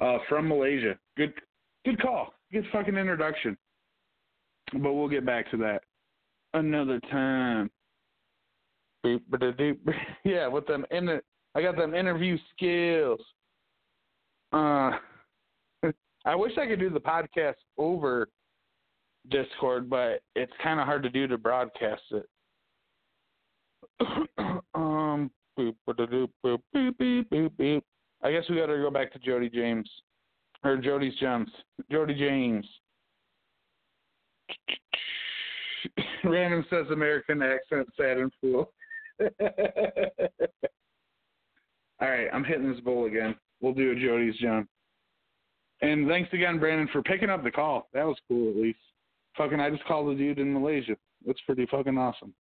Uh, from Malaysia. Good, good call. Good fucking introduction. But we'll get back to that another time. Yeah, with them in I got them interview skills. Uh, I wish I could do the podcast over Discord, but it's kind of hard to do to broadcast it. um, boop, ba-da-doop, boop, beep, beep, beep, beep. I guess we got to go back to Jody James or Jody's Gems. Jody James. Random says American accent, sad and fool. All right, I'm hitting this bowl again. We'll do a Jody's John. And thanks again, Brandon, for picking up the call. That was cool, at least. Fucking, I just called a dude in Malaysia. That's pretty fucking awesome.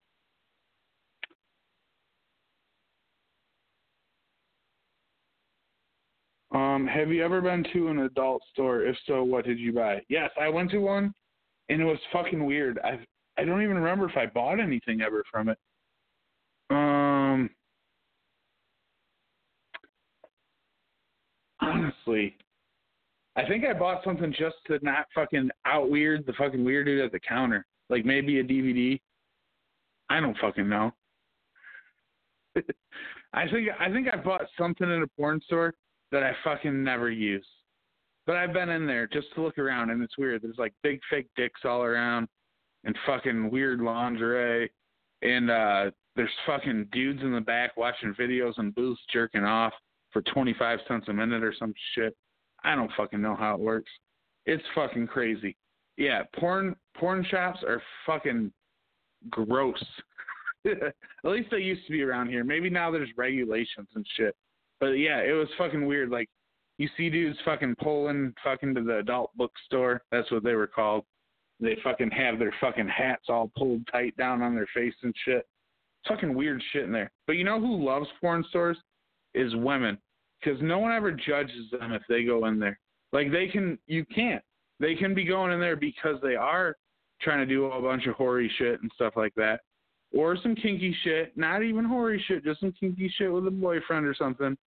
Um, have you ever been to an adult store? If so, what did you buy? Yes, I went to one, and it was fucking weird. I I don't even remember if I bought anything ever from it. Um, honestly, I think I bought something just to not fucking out weird the fucking weird dude at the counter. Like maybe a DVD. I don't fucking know. I think I think I bought something in a porn store that I fucking never use. But I've been in there just to look around and it's weird. There's like big fake dicks all around and fucking weird lingerie and uh there's fucking dudes in the back watching videos and booths jerking off for 25 cents a minute or some shit. I don't fucking know how it works. It's fucking crazy. Yeah, porn porn shops are fucking gross. At least they used to be around here. Maybe now there's regulations and shit. But yeah, it was fucking weird. Like you see dudes fucking pulling fucking to the adult bookstore. That's what they were called. They fucking have their fucking hats all pulled tight down on their face and shit. Fucking weird shit in there. But you know who loves porn stores? Is women. Because no one ever judges them if they go in there. Like they can, you can't. They can be going in there because they are trying to do a bunch of hoary shit and stuff like that. Or some kinky shit, not even hoary shit, just some kinky shit with a boyfriend or something.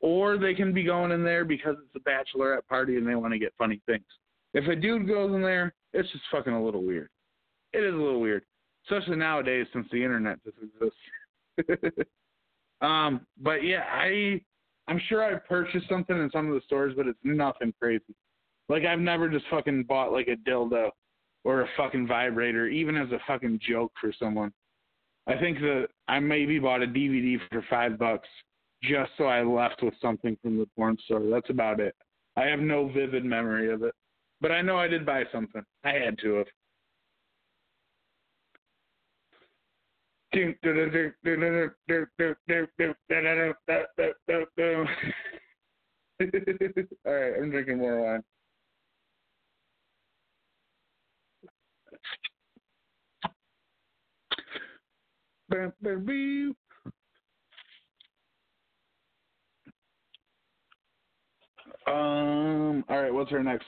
Or they can be going in there because it's a bachelorette party and they want to get funny things. If a dude goes in there, it's just fucking a little weird. It is a little weird, especially nowadays since the internet just exists. um, but yeah, I I'm sure I've purchased something in some of the stores, but it's nothing crazy. Like I've never just fucking bought like a dildo or a fucking vibrator, even as a fucking joke for someone. I think that I maybe bought a DVD for five bucks just so I left with something from the porn store. That's about it. I have no vivid memory of it. But I know I did buy something. I had to have. All right, I'm drinking more wine. Um. All right. What's her next?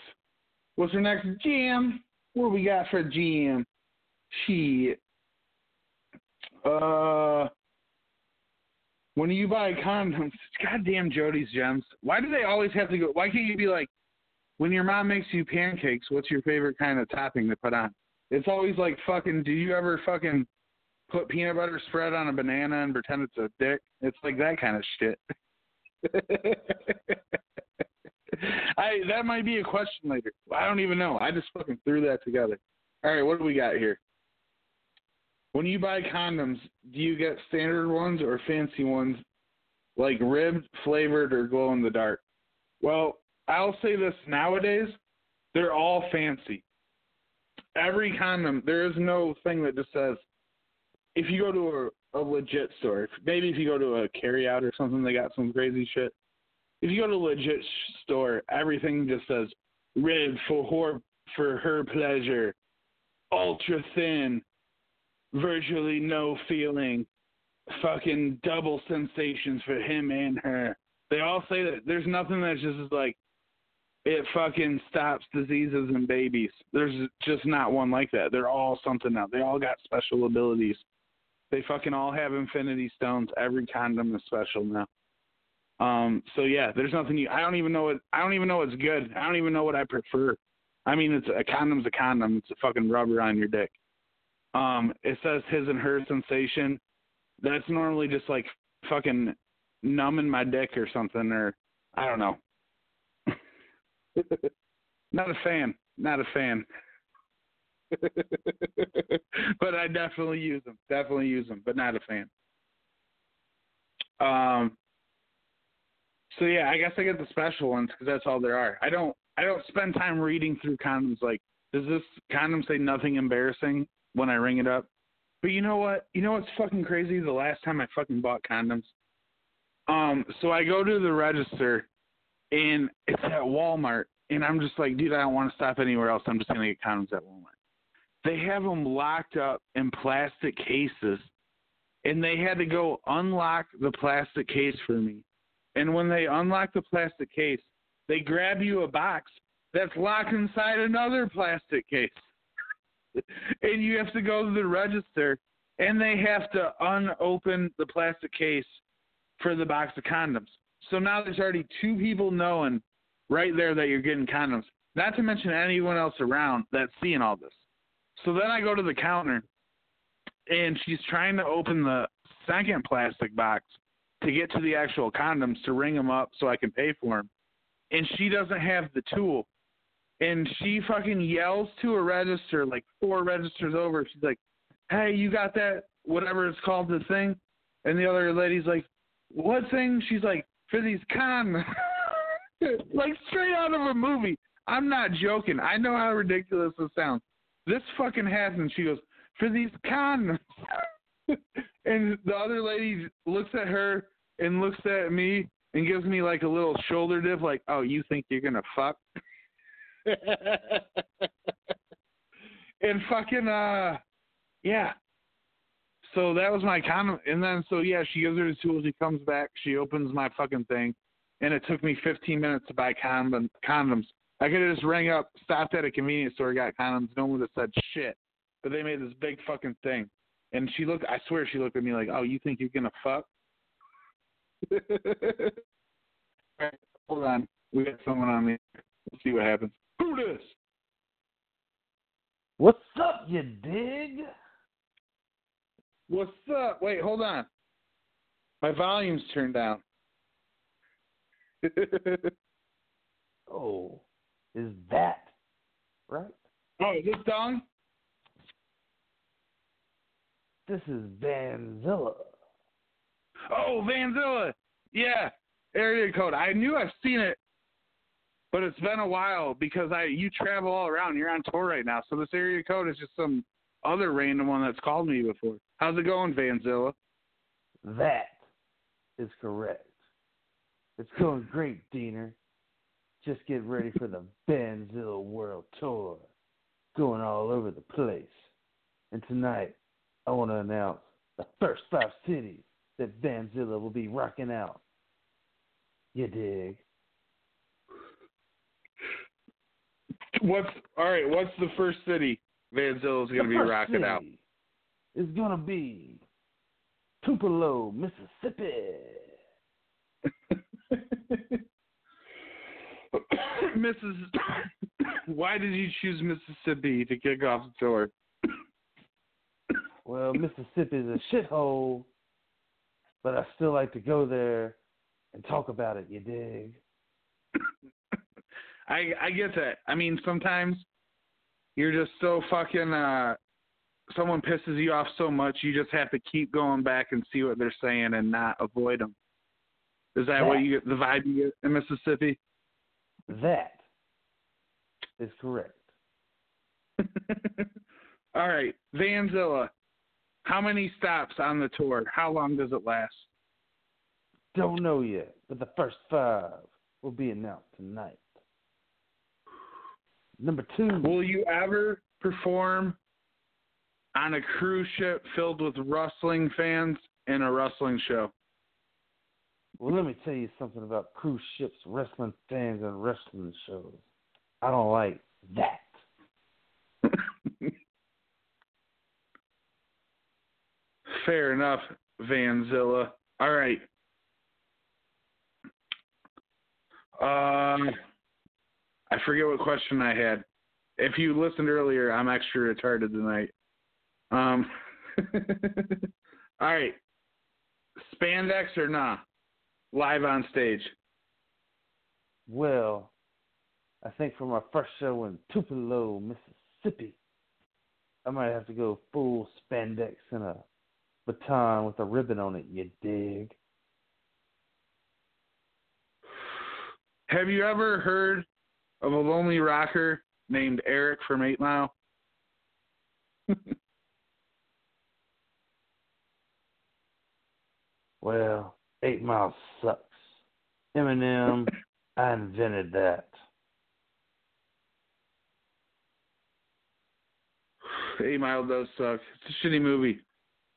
What's her next jam? What do we got for jam? Shit. Uh. When you buy condoms, goddamn Jody's gems. Why do they always have to go? Why can't you be like, when your mom makes you pancakes, what's your favorite kind of topping to put on? It's always like fucking. Do you ever fucking put peanut butter spread on a banana and pretend it's a dick? It's like that kind of shit. I that might be a question later. I don't even know. I just fucking threw that together. All right, what do we got here? When you buy condoms, do you get standard ones or fancy ones, like ribbed, flavored, or glow in the dark? Well, I'll say this: nowadays, they're all fancy. Every condom, there is no thing that just says. If you go to a, a legit store, maybe if you go to a carryout or something, they got some crazy shit if you go to a legit store, everything just says rib for for her pleasure, ultra thin, virtually no feeling, fucking double sensations for him and her. They all say that there's nothing that's just like it fucking stops diseases in babies. There's just not one like that. They're all something else. They all got special abilities. They fucking all have infinity stones. Every condom is special now. Um, so yeah, there's nothing you. I don't even know what. I don't even know what's good. I don't even know what I prefer. I mean, it's a condom's a condom. It's a fucking rubber on your dick. Um, it says his and her sensation. That's normally just like fucking numbing my dick or something, or I don't know. Not a fan. Not a fan. but I definitely use them. Definitely use them, but not a fan. Um, so yeah, I guess I get the special ones because that's all there are. I don't I don't spend time reading through condoms. Like, does this condom say nothing embarrassing when I ring it up? But you know what? You know what's fucking crazy? The last time I fucking bought condoms, um, so I go to the register, and it's at Walmart, and I'm just like, dude, I don't want to stop anywhere else. I'm just gonna get condoms at Walmart. They have them locked up in plastic cases, and they had to go unlock the plastic case for me and when they unlock the plastic case, they grab you a box that's locked inside another plastic case. And you have to go to the register and they have to unopen the plastic case for the box of condoms. So now there's already two people knowing right there that you're getting condoms. Not to mention anyone else around that's seeing all this. So then I go to the counter and she's trying to open the second plastic box to get to the actual condoms to ring them up so I can pay for them. And she doesn't have the tool. And she fucking yells to a register, like four registers over. She's like, hey, you got that, whatever it's called, the thing? And the other lady's like, what thing? She's like, for these condoms. like straight out of a movie. I'm not joking. I know how ridiculous this sounds. This fucking happens. She goes, for these condoms. and the other lady looks at her and looks at me and gives me like a little shoulder dip, like, "Oh, you think you're gonna fuck?" and fucking uh, yeah. So that was my condom, and then so yeah, she gives her the tools. She comes back, she opens my fucking thing, and it took me 15 minutes to buy condom condoms. I could have just rang up, stopped at a convenience store, got condoms. No one would have said shit, but they made this big fucking thing. And she looked, I swear she looked at me like, oh, you think you're going to fuck? hold on. We got someone on the. Let's see what happens. Who this? What's up, you dig? What's up? Wait, hold on. My volume's turned down. Oh, is that right? oh, is this dong? This is Vanzilla. Oh, Vanzilla. Yeah, area code. I knew I've seen it, but it's been a while because I you travel all around. You're on tour right now, so this area code is just some other random one that's called me before. How's it going, Vanzilla? That is correct. It's going great, Deener. Just get ready for the Vanzilla World Tour. Going all over the place. And tonight, I want to announce the first five cities that Vanzilla will be rocking out. You dig? What's all right? What's the first city Vanzilla's going to be rocking out? city Is going to be Tupelo, Mississippi. Mrs. Why did you choose Mississippi to kick off the tour? Well, Mississippi is a shithole, but I still like to go there and talk about it. You dig? I I get that. I mean, sometimes you're just so fucking. uh Someone pisses you off so much, you just have to keep going back and see what they're saying and not avoid them. Is that what you get? The vibe you get in Mississippi? That is correct. All right, Vanzilla. How many stops on the tour? How long does it last? Don't know yet, but the first five will be announced tonight. Number two. Will you ever perform on a cruise ship filled with wrestling fans in a wrestling show? Well, let me tell you something about cruise ships, wrestling fans, and wrestling shows. I don't like that. Fair enough, Vanzilla. All right. Um, I forget what question I had. If you listened earlier, I'm extra retarded tonight. Um, all right. Spandex or nah? Live on stage. Well, I think for my first show in Tupelo, Mississippi, I might have to go full spandex and a baton with a ribbon on it. You dig? Have you ever heard of a lonely rocker named Eric from Eight Mile? Well, Eight Mile sucks. Eminem, I invented that. Eight Mile does suck. It's a shitty movie.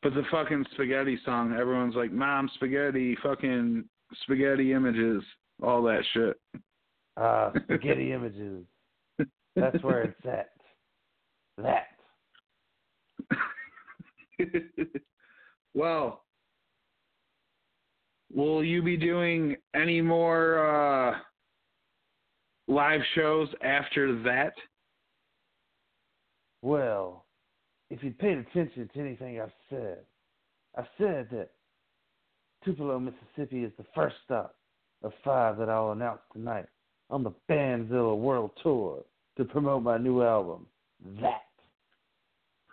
But the fucking spaghetti song, everyone's like, Mom, spaghetti, fucking spaghetti images, all that shit. Ah, spaghetti images. That's where it's at. That. well, will you be doing any more uh, live shows after that? Well, if you paid attention to anything I've said, I said that Tupelo, Mississippi is the first stop of five that I'll announce tonight on the Vanzilla World Tour to promote my new album, That.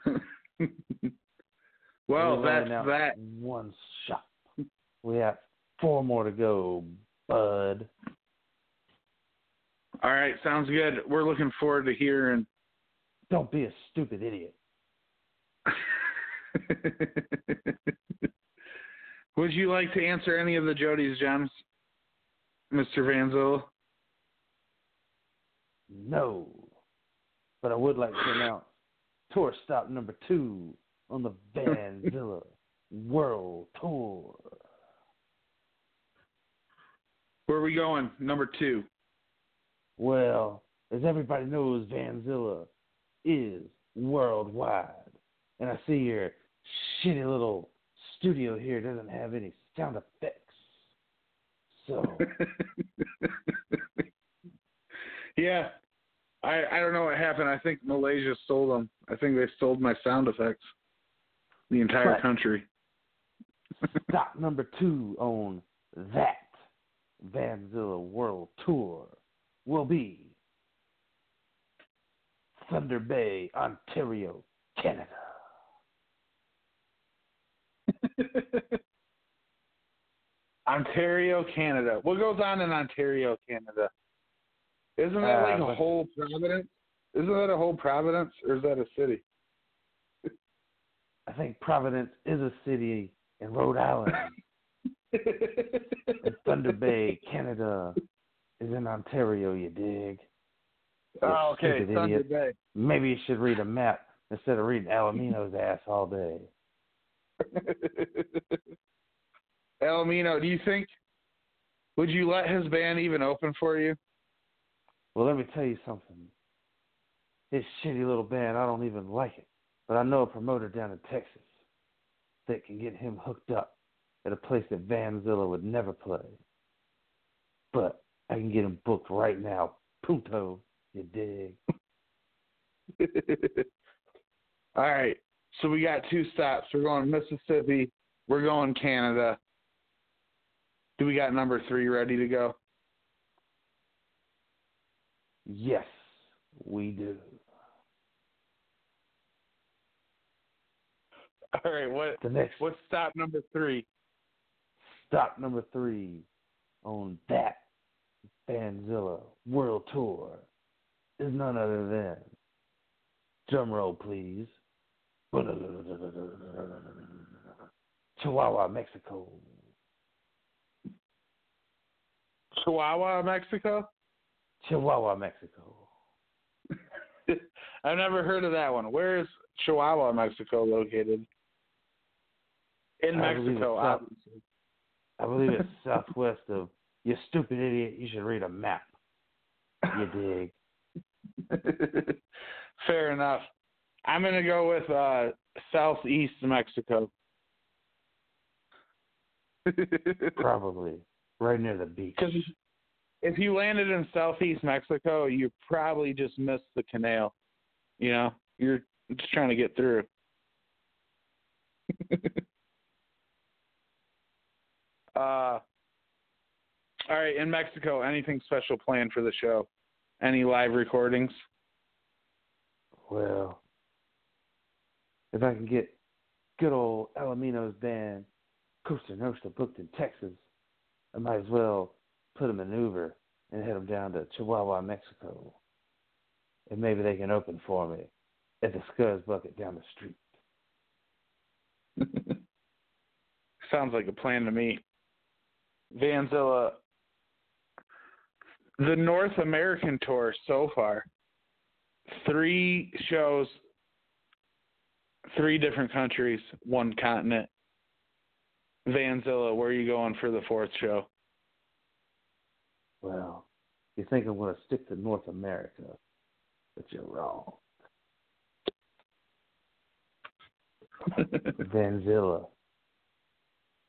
well, that's that. One shot. We have four more to go, bud. All right, sounds good. We're looking forward to hearing. Don't be a stupid idiot. Would you like to answer any of the Jody's gems, Mr. Vanzilla? No. But I would like to announce tour stop number two on the Van Vanzilla World Tour. Where are we going? Number two. Well, as everybody knows, Vanzilla is worldwide. And I see your shitty little studio here doesn't have any sound effects. So, yeah, I I don't know what happened. I think Malaysia stole them. I think they stole my sound effects. The entire But- country. Stop number two on that Vanzilla World Tour will be Thunder Bay, Ontario, Canada. Ontario, Canada. What goes on in Ontario, Canada? Isn't that Uh, like a whole Providence? Isn't that a whole Providence, or is that a city? I think Providence is a city in Rhode Island. and Thunder Bay, Canada is in Ontario, you dig? oh, okay, Thunder idiot. Bay. Maybe you should read a map instead of reading Alamino's ass all day. Elamino, do you think? Would you let his band even open for you? Well, let me tell you something. This shitty little band, I don't even like it. But I know a promoter down in Texas that can get him hooked up at a place that Van Vanzilla would never play. But I can get him booked right now. Punto, you dig? All right. So we got two stops. We're going Mississippi. We're going Canada. Do we got number three ready to go? Yes, we do. All right. What The next what's stop number three? stop number three on that Vanzilla World Tour is none other than drum roll please. Chihuahua, Mexico. Chihuahua, Mexico. Chihuahua, Mexico. I've never heard of that one. Where is Chihuahua, Mexico located? In I Mexico, obviously. I believe it's southwest of you stupid idiot, you should read a map. You dig? Fair enough. I'm gonna go with uh, southeast Mexico. Probably. Right near the beach. If you landed in southeast Mexico, you probably just missed the canal. You know, you're just trying to get through. uh, all right, in Mexico, anything special planned for the show? Any live recordings? Well, if I can get good old Alamino's band, Costa Nostra, booked in Texas, I might as well put a maneuver and head them down to Chihuahua, Mexico. And maybe they can open for me at the Scuzz Bucket down the street. Sounds like a plan to me. Vanzilla, the North American tour so far, three shows, three different countries, one continent. Vanzilla, where are you going for the fourth show? Well, you think I'm going to stick to North America, but you're wrong. Vanzilla.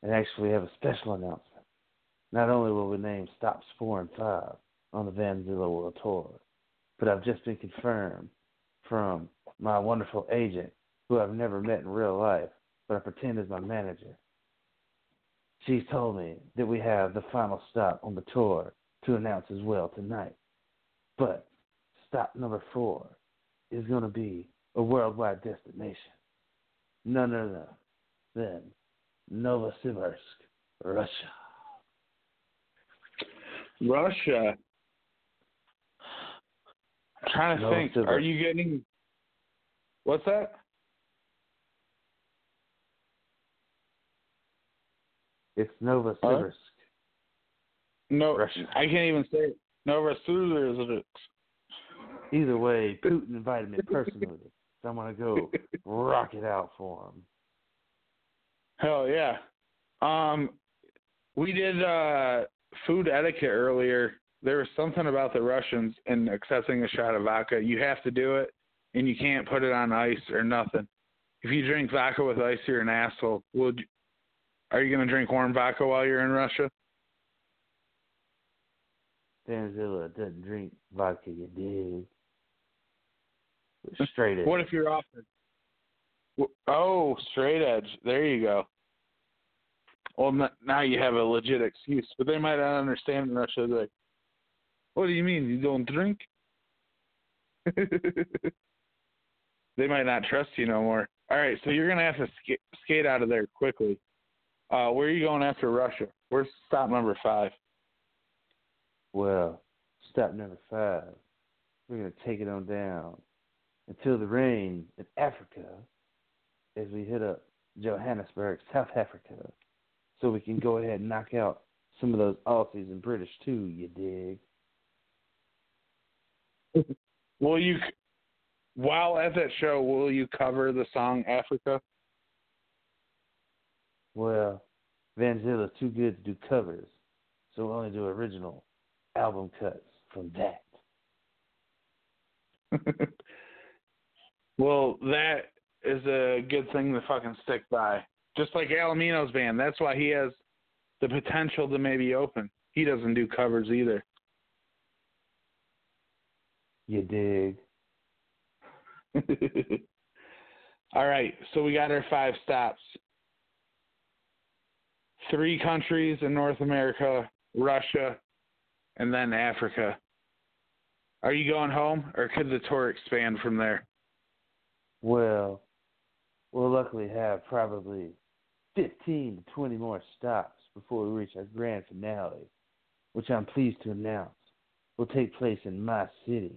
And actually, we have a special announcement. Not only will we name stops four and five on the Vanzilla World Tour, but I've just been confirmed from my wonderful agent, who I've never met in real life, but I pretend is my manager. She's told me that we have the final stop on the tour to announce as well tonight. But stop number four is going to be a worldwide destination. None other than Novosibirsk, Russia. Russia. I'm trying to think. Are you getting what's that? It's Novosibirsk. No, Russia. I can't even say it. no Novosibirsk. Either way, Putin invited me personally, so I'm going to go rock it out for him. Hell yeah. Um, we did uh, food etiquette earlier. There was something about the Russians and accepting a shot of vodka. You have to do it, and you can't put it on ice or nothing. If you drink vodka with ice, you're an asshole. Would you, are you going to drink warm vodka while you're in Russia? Vanzilla doesn't drink vodka, you dig? Straight edge. What if you're offered? Oh, straight edge. There you go. Well, now you have a legit excuse, but they might not understand in Russia. They're like, what do you mean you don't drink? they might not trust you no more. All right, so you're gonna have to sk- skate out of there quickly. Uh, where are you going after Russia? Where's stop number five? Well, stop number five. We're gonna take it on down until the rain in Africa as we hit up Johannesburg, South Africa, so we can go ahead and knock out some of those Aussies and British too. You dig? Will you, while at that show, will you cover the song Africa? Well, Vanzilla's too good to do covers, so we'll only do original album cuts from that. well, that is a good thing to fucking stick by. Just like Alamino's band. That's why he has the potential to maybe open. He doesn't do covers either. You dig? All right, so we got our five stops. Three countries in North America, Russia, and then Africa. Are you going home, or could the tour expand from there? Well, we'll luckily have probably 15 to 20 more stops before we reach our grand finale, which I'm pleased to announce will take place in my city,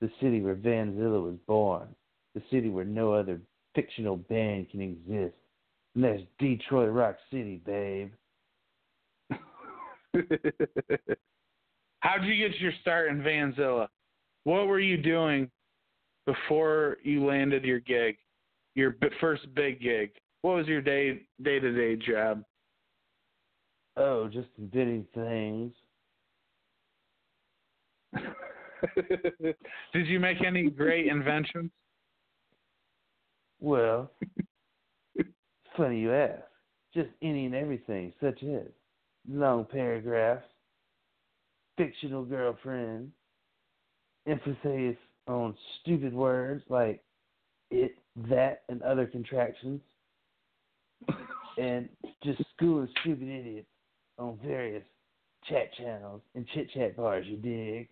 the city where Vanzilla was born, the city where no other fictional band can exist. And that's Detroit Rock City, babe. How'd you get your start in Vanzilla? What were you doing before you landed your gig, your b- first big gig? What was your day day to day job? Oh, just inventing things. Did you make any great inventions? Well, funny you ask. Just any and everything, such as long paragraphs, fictional girlfriend, emphasis on stupid words like it, that, and other contractions, and just schooling stupid idiots on various chat channels and chit chat bars, you dig?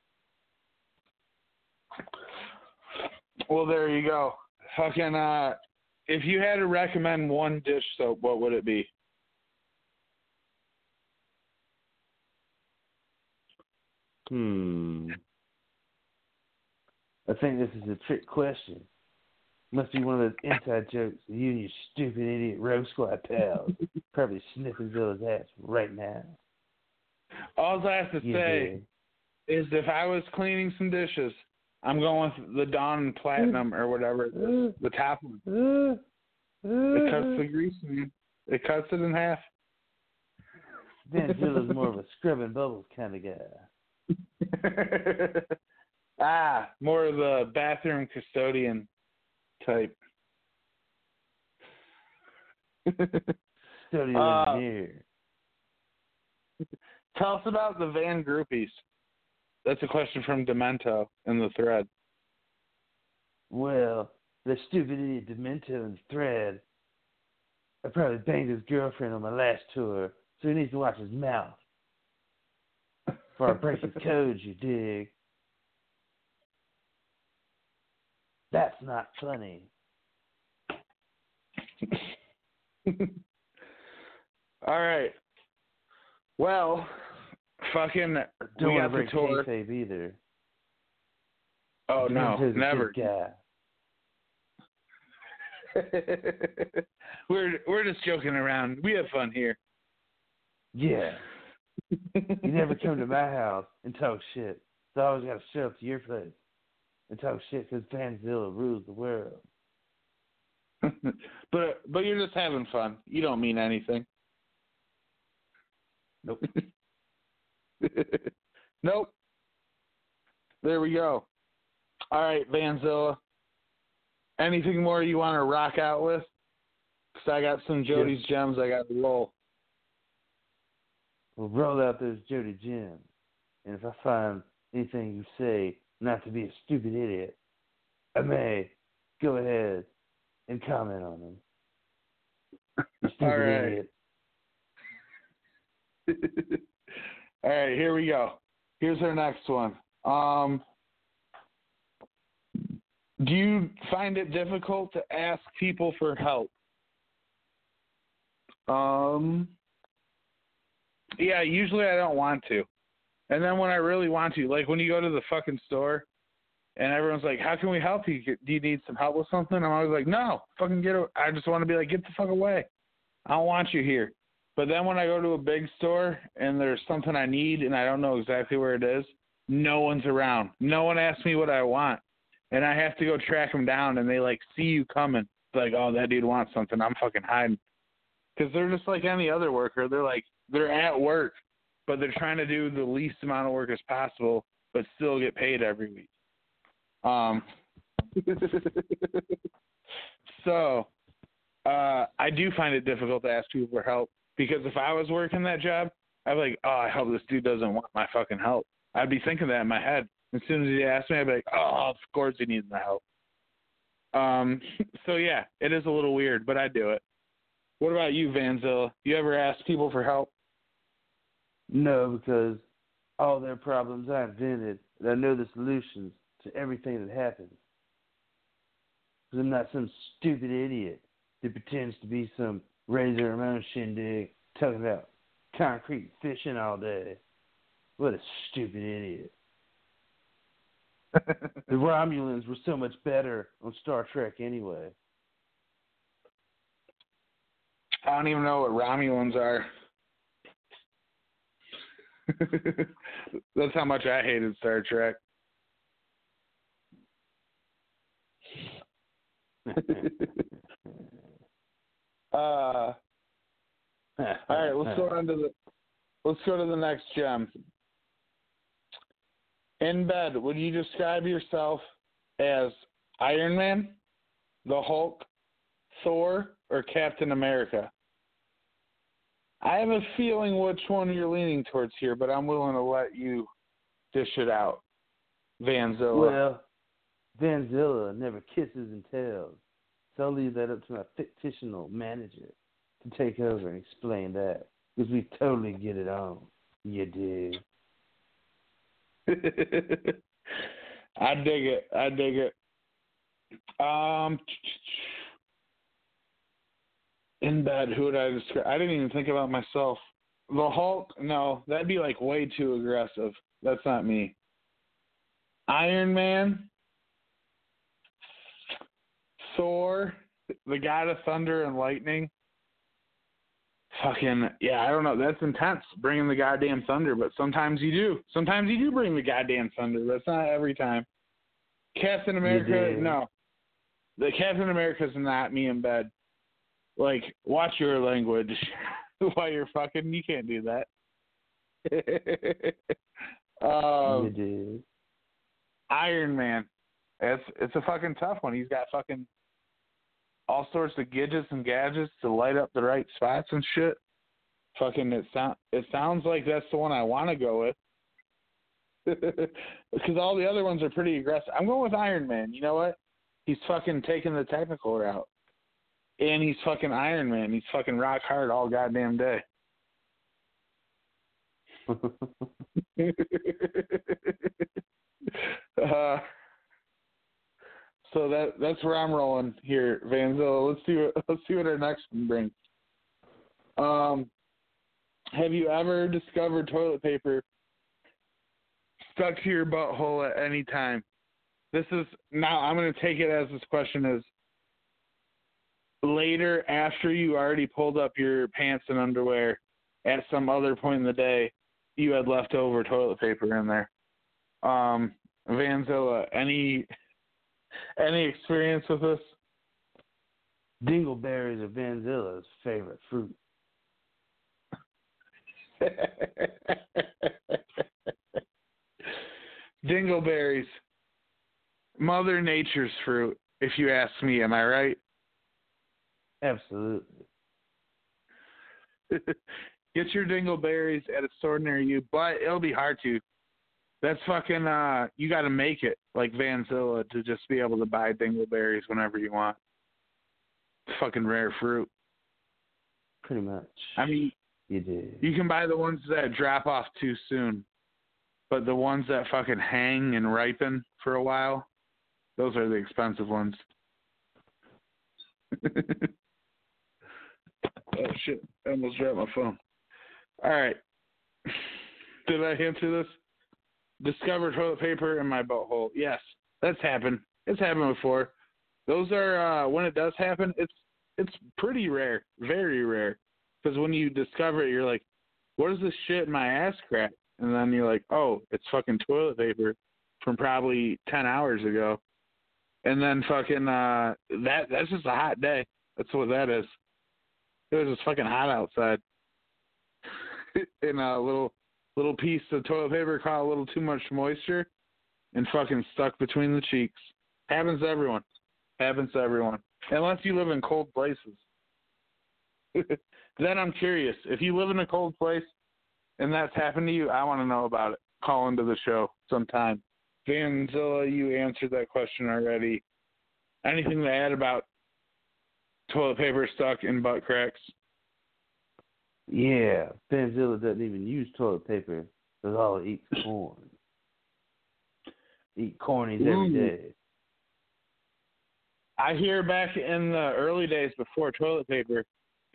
Well, there you go. Fucking, uh, if you had to recommend one dish soap, what would it be? Hmm. I think this is a trick question. Must be one of those inside jokes you and your stupid idiot Rogue Squad pals probably sniffing Zilla's ass right now. All I have to You say dig? is if I was cleaning some dishes, I'm going with the Dawn Platinum or whatever it is, the top one. It cuts the grease, man. It cuts it in half. Vanzilla's more of a scrubbing bubbles kind of guy. ah, more of the bathroom custodian type. Studio Uh, engineer. Tell us about the van groupies. That's a question from Demento in the thread. Well, the stupid idiot Demento in the thread. I probably banged his girlfriend on my last tour, so he needs to watch his mouth. For I break his codes, you dig. That's not funny. All right. Well, fucking, Don't we got the tour. kayfabe either. Oh no, never. we're we're just joking around. We have fun here. Yeah. You never come to my house and talk shit. So I always got to show up to your place and talk shit because Vanzilla rules the world. but but you're just having fun. You don't mean anything. Nope. nope. There we go. All right, Vanzilla. Anything more you want to rock out with? Because I got some Jody's gems I got to roll. We'll roll out those Jody gems. And if I find anything you say not to be a stupid idiot, I I may go ahead and comment on them. You stupid All right. idiot. All right, here we go. Here's our next one. Um, do you find it difficult to ask people for help? Um, yeah, usually I don't want to. And then when I really want to, like when you go to the fucking store and everyone's like, "How can we help you? Do you need some help with something?" I'm always like, "No, fucking get. I just want to be like, get the fuck away. I don't want you here." But then when I go to a big store and there's something I need and I don't know exactly where it is, no one's around. No one asks me what I want, and I have to go track them down. And they like see you coming, It's like, "Oh, that dude wants something. I'm fucking hiding." Because they're just like any other worker. They're like they're at work, but they're trying to do the least amount of work as possible, but still get paid every week. Um. so, uh, I do find it difficult to ask people for help because if I was working that job, I'd be like, oh, I hope this dude doesn't want my fucking help. I'd be thinking that in my head. As soon as he asked me, I'd be like, oh, of course he needs my help. Um. So yeah, it is a little weird, but I do it. What about you, Vanzilla? You ever ask people for help? No, because all their problems I invented, and I know the solutions to everything that happens. Because I'm not some stupid idiot that pretends to be some Razor Ramon shindig talking about concrete fishing all day. What a stupid idiot. The Romulans were so much better on Star Trek anyway. I don't even know what Romulans are. That's how much I hated Star Trek. Uh, all right, let's go on to the let's go to the next gem. In bed, would you describe yourself as Iron Man, the Hulk, Thor, or Captain America? I have a feeling which one you're leaning towards here, but I'm willing to let you dish it out. Vanzilla. Well, Vanzilla never kisses and tells. So I'll leave that up to my fictional manager to take over and explain that. Because we totally get it on. You do. I dig it. I dig it. Um, in bed, who would I describe? I didn't even think about myself. The Hulk, no, that'd be like way too aggressive. That's not me. Iron Man, Thor, the God of Thunder and Lightning. Fucking yeah, I don't know. That's intense, bringing the goddamn thunder. But sometimes you do. Sometimes you do bring the goddamn thunder, but it's not every time. Captain America, no. The Captain America's not me in bed. Like, watch your language while you're fucking. You can't do that. um, you do. Iron Man. It's it's a fucking tough one. He's got fucking all sorts of gadgets and gadgets to light up the right spots and shit. Fucking it sound it sounds like that's the one I want to go with. Because all the other ones are pretty aggressive. I'm going with Iron Man. You know what? He's fucking taking the technical route, and he's fucking Iron Man. He's fucking rock hard all goddamn day. uh, so that that's where I'm rolling here, Vanzilla. Let's see what let's see what our next one brings. Um, have you ever discovered toilet paper stuck to your butthole at any time? This is now I'm going to take it as this question is later after you already pulled up your pants and underwear at some other point in the day you had leftover toilet paper in there. Um, Vanzilla, any any experience with this? Dingleberries are Vanzilla's favorite fruit. Dingleberries. Mother Nature's fruit, if you ask me, am I right? Absolutely. Get your dingleberries at a store near you, but it'll be hard to. That's fucking. uh You got to make it like Vanzilla to just be able to buy dingleberries whenever you want. It's fucking rare fruit. Pretty much. I mean, you did. you can buy the ones that drop off too soon, but the ones that fucking hang and ripen for a while, those are the expensive ones. oh shit! I almost dropped my phone. All right. Did I answer this? Discover toilet paper in my butthole. Yes, that's happened. It's happened before. Those are uh, when it does happen. It's it's pretty rare, very rare. Because when you discover it, you're like, "What is this shit in my ass crack?" And then you're like, "Oh, it's fucking toilet paper from probably ten hours ago." And then fucking uh, that that's just a hot day. That's what that is. It was just fucking hot outside. and a little little piece of toilet paper caught a little too much moisture and fucking stuck between the cheeks. Happens to everyone. Happens to everyone. Unless you live in cold places. then I'm curious. If you live in a cold place and that's happened to you, I want to know about it. Call into the show sometime. Vanzilla, you answered that question already. Anything to add about toilet paper stuck in butt cracks? Yeah, Vanzilla doesn't even use toilet paper because all it eats corn. Eat cornies every Ooh. day. I hear back in the early days before toilet paper,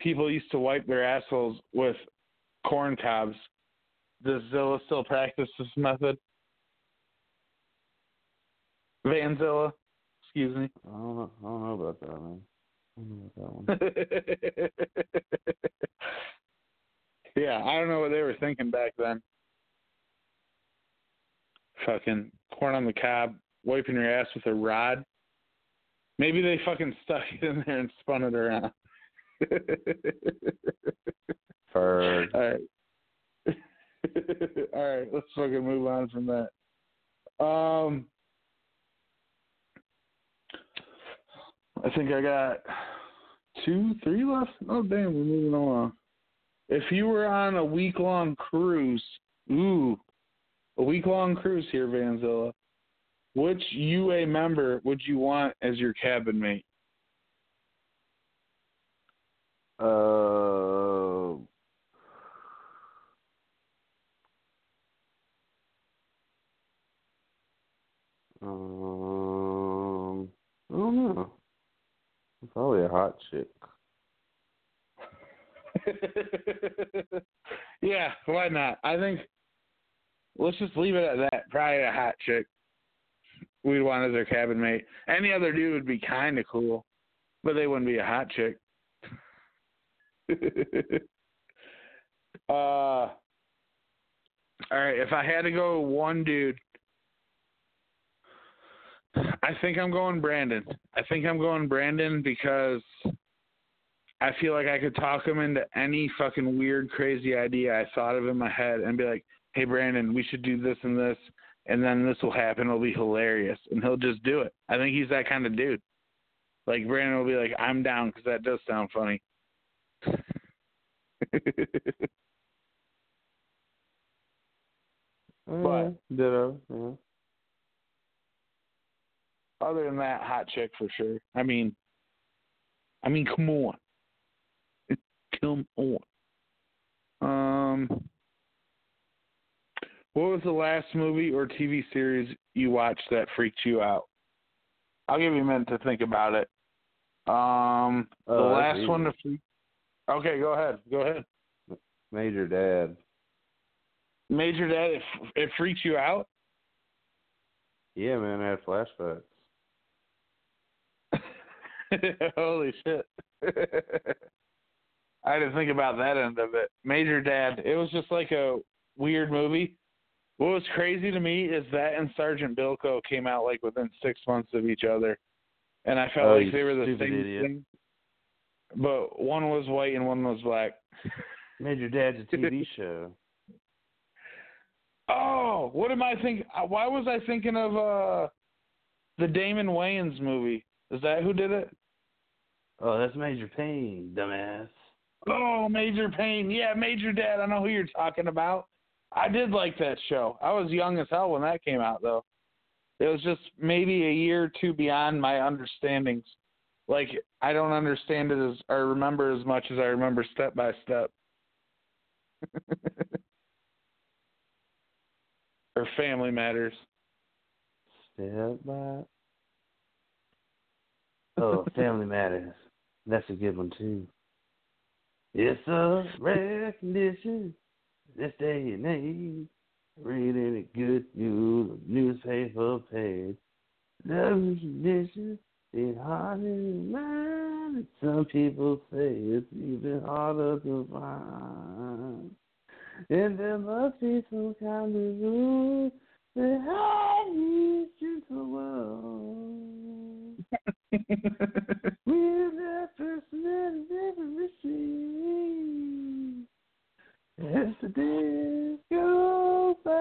people used to wipe their assholes with corn cobs. Does Zilla still practice this method? Vanzilla, excuse me. I don't know. I don't know about that, man. I don't know about that one. yeah, I don't know what they were thinking back then. Fucking corn on the cob, wiping your ass with a rod. Maybe they fucking stuck it in there and spun it around. Ferg. All right. All right, let's fucking move on from that. Um, I think I got two, three left. Oh damn, we're moving along. If you were on a week long cruise, ooh, a week long cruise here, Vanzilla. Which UA member would you want as your cabin mate? Uh, um, I don't know. Probably a hot chick. yeah, why not? I think let's just leave it at that. Probably a hot chick. We'd want as our cabin mate. Any other dude would be kind of cool, but they wouldn't be a hot chick. uh, all right. If I had to go one dude, I think I'm going Brandon. I think I'm going Brandon because I feel like I could talk him into any fucking weird, crazy idea I thought of in my head and be like, hey, Brandon, we should do this and this, and then this will happen. It'll be hilarious. And he'll just do it. I think he's that kind of dude. Like, Brandon will be like, I'm down because that does sound funny. But- mm, ditto. Yeah. Other than that, hot chick for sure. I mean, I mean, come on, come on. Um, what was the last movie or TV series you watched that freaked you out? I'll give you a minute to think about it. Um, the Oh, last one to freak. Okay, go ahead. Go ahead. Major Dad. Major Dad, it, it freaks you out. Yeah, man, I had flashbacks. Holy shit. I didn't think about that end of it. Major Dad, it was just like a weird movie. What was crazy to me is that and Sergeant Bilko came out like within six months of each other. And I felt Oh, like they were the same idiot. thing. But one was white and one was black. Major Dad's a TV show. Oh, what am I thinking? Why was I thinking of uh the Damon Wayans movie? Is that who did it? Oh, that's Major Payne, dumbass. Oh, Major Payne. Yeah, Major Dad. I know who you're talking about. I did like that show. I was young as hell when that came out, though. It was just maybe a year or two beyond my understandings. Like I don't understand it as or remember as much as I remember Step by Step. or Family Matters. Step by. Oh, Family Matters. That's a good one too. It's a rare condition this day and age. Reading a good news newspaper page. Love condition is harder to find. Some people say it's even harder to find. And there must be some kind of rule that you to world. We're that person that never received. As the days go by.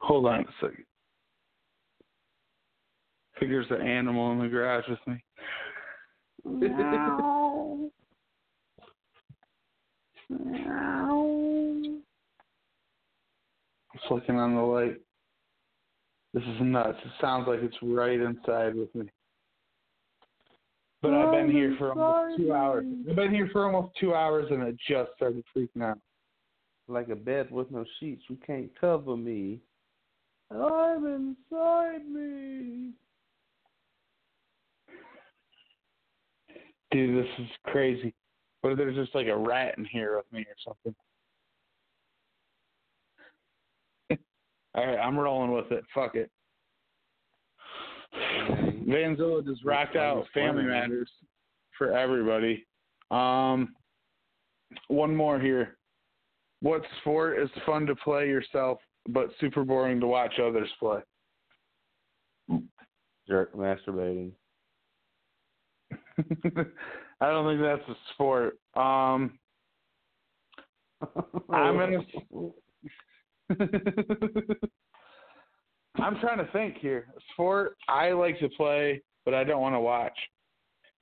Hold on a second. Figures the animal in the garage with me. Meow. Meow. I'm flicking on the light. This is nuts. It sounds like it's right inside with me. But I've been here for almost two hours. I've been here for almost two hours and it just started freaking out. Like a bed with no sheets, you can't cover me. I'm inside me. Dude, this is crazy. What if there's just like a rat in here with me or something? All right, I'm rolling with it. Fuck it. Vanzilla just rocked out Family Matters for everybody. Um, one more here. What sport is fun to play yourself but super boring to watch others play? Jerk masturbating. I don't think that's a sport. Um, I'm gonna. I'm trying to think here. Sport I like to play, but I don't want to watch.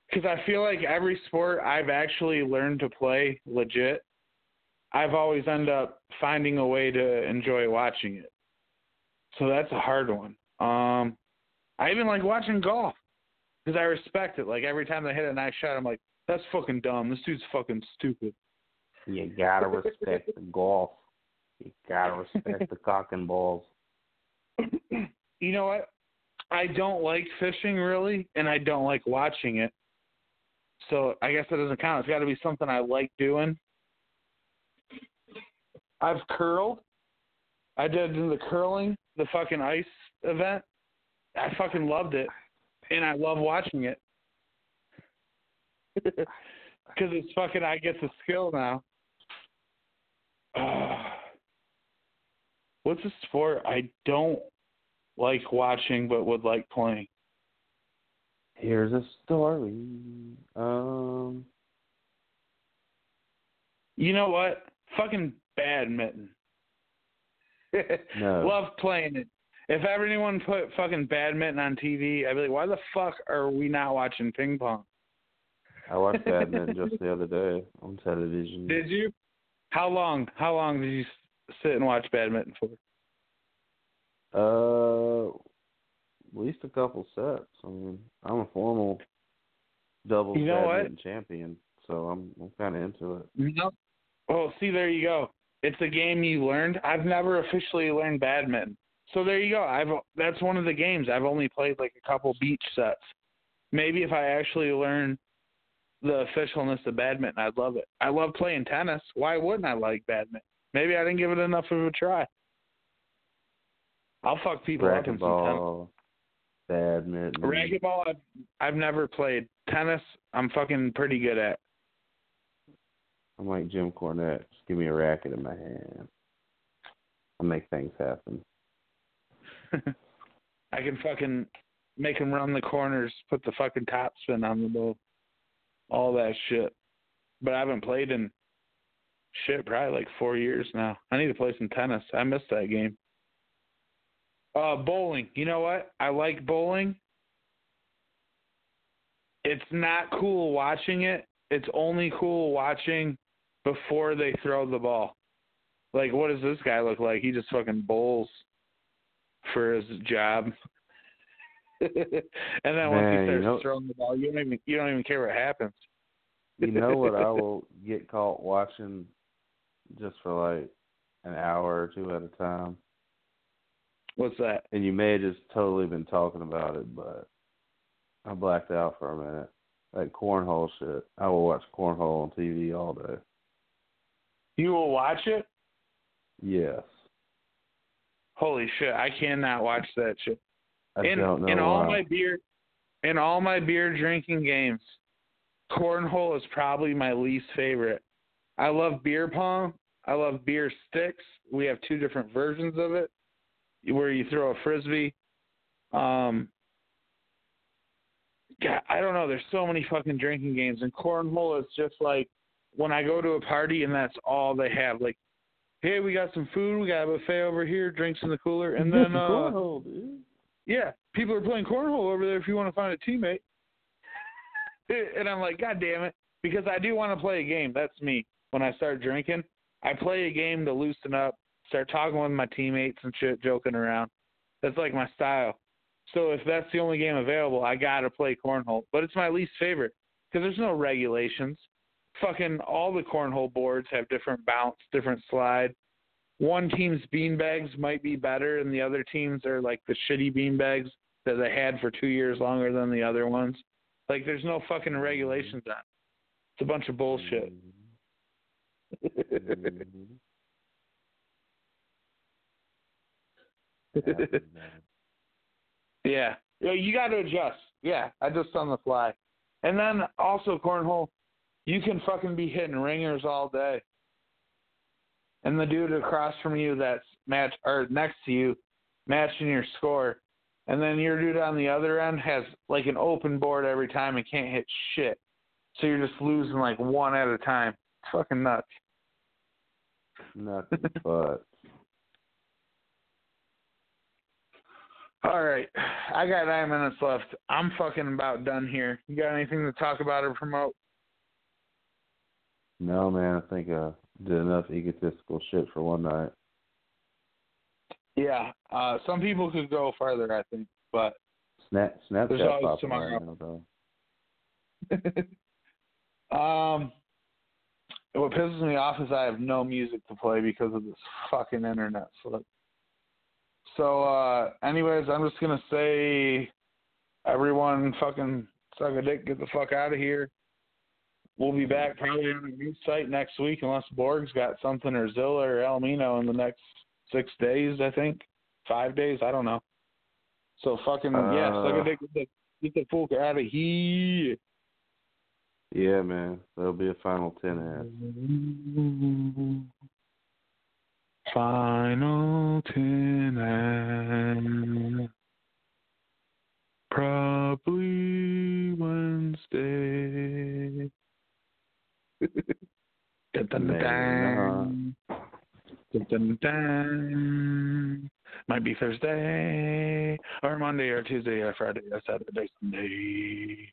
Because I feel like every sport I've actually learned to play legit, I've always end up finding a way to enjoy watching it. So that's a hard one. Um, I even like watching golf because I respect it. Like every time they hit a nice shot, I'm like, that's fucking dumb. This dude's fucking stupid. You gotta respect the golf. You gotta respect the cock and balls. you know what? I don't like fishing really, and I don't like watching it. So I guess that doesn't count. It's got to be something I like doing. I've curled. I did the curling, the fucking ice event. I fucking loved it, and I love watching it because it's fucking. I get the skill now. Uh, what's a sport I don't like watching but would like playing? Here's a story. Um, You know what? Fucking badminton. no. Love playing it. If ever anyone put fucking badminton on TV, I'd be like, why the fuck are we not watching ping pong? I watched badminton just the other day on television. Did you? How long? How long did you sit and watch badminton for? Uh, at least a couple sets. I mean, I'm a formal doubles You know what? badminton champion, so I'm I'm kind of into it. No. Well, see, there you go. It's a game you learned. I've never officially learned badminton, so there you go. I've that's one of the games I've only played like a couple beach sets. Maybe if I actually learn the officialness of badminton, I'd love it. I love playing tennis. Why wouldn't I like badminton? Maybe I didn't give it enough of a try. I'll fuck people up in some. Racquetball, badminton. Racquetball, I've, I've never played. Tennis, I'm fucking pretty good at. I'm like Jim Cornette. Just give me a racket in my hand. I'll make things happen. I can fucking make them run the corners, put the fucking top spin on the ball, all that shit. But I haven't played in shit probably like four years now. I need to play some tennis. I missed that game. Uh, bowling. You know what? I like bowling. It's not cool watching it, it's only cool watching before they throw the ball. Like, what does this guy look like? He just fucking bowls for his job. and then once Man, he you starts know- throwing the ball, you don't even you don't even care what happens. You know what I will get caught watching just for like an hour or two at a time? What's that? And you may have just totally been talking about it, but I blacked out for a minute. Like cornhole shit. I will watch cornhole on TV all day. You will watch it? Yes. Holy shit! I cannot watch that shit. I in don't know in all my beer in all my beer drinking games, cornhole is probably my least favorite. I love beer pong. I love beer sticks. We have two different versions of it, where you throw a frisbee. Um, God, I don't know. There's so many fucking drinking games, and cornhole is just like when I go to a party and that's all they have. Like, hey, we got some food. We got a buffet over here. Drinks in the cooler, and then uh, cornhole, dude. yeah, people are playing cornhole over there if you want to find a teammate. and I'm like, God damn it. Because I do want to play a game. That's me. When I start drinking, I play a game to loosen up, start talking with my teammates and shit, joking around. That's like my style. So if that's the only game available, I got to play cornhole. But it's my least favorite because there's no regulations. Fucking all the cornhole boards have different bounce, different slide. One team's beanbags might be better, and the other teams are like the shitty beanbags that they had for two years longer than the other ones. Like there's no fucking regulations on. it. It's a bunch of bullshit. Mm-hmm. Mhm. yeah. Yeah, you got to adjust. Yeah, I just on the fly. And then also cornhole, you can fucking be hitting ringers all day. And the dude across from you that's match or next to you matching your score. And then your dude on the other end has like an open board every time and can't hit shit. So you're just losing like one at a time. Fucking nuts. Nothing but. All right. I got nine minutes left. I'm fucking about done here. You got anything to talk about or promote? No, man, I think I did enough egotistical shit for one night. Yeah. Uh some people could go further, I think, but Snap, Snapchat There's always tomorrow. right now, though. um what pisses me off is I have no music to play because of this fucking internet slip. So uh anyways, I'm just gonna say everyone fucking suck a dick, get the fuck out of here. We'll be back probably on a new site next week unless Borg's got something or Zilla or Almino in the next six days, I think. Five days, I don't know. So fucking yeah, suck a Uh. dick, get the get the fuck out of here. Yeah, man. There'll be a final ten ass. Final ten ass. Probably Wednesday. dun, dun, dun. Dun, dun, dun. Might be Thursday or Monday or Tuesday or Friday or Saturday, Sunday.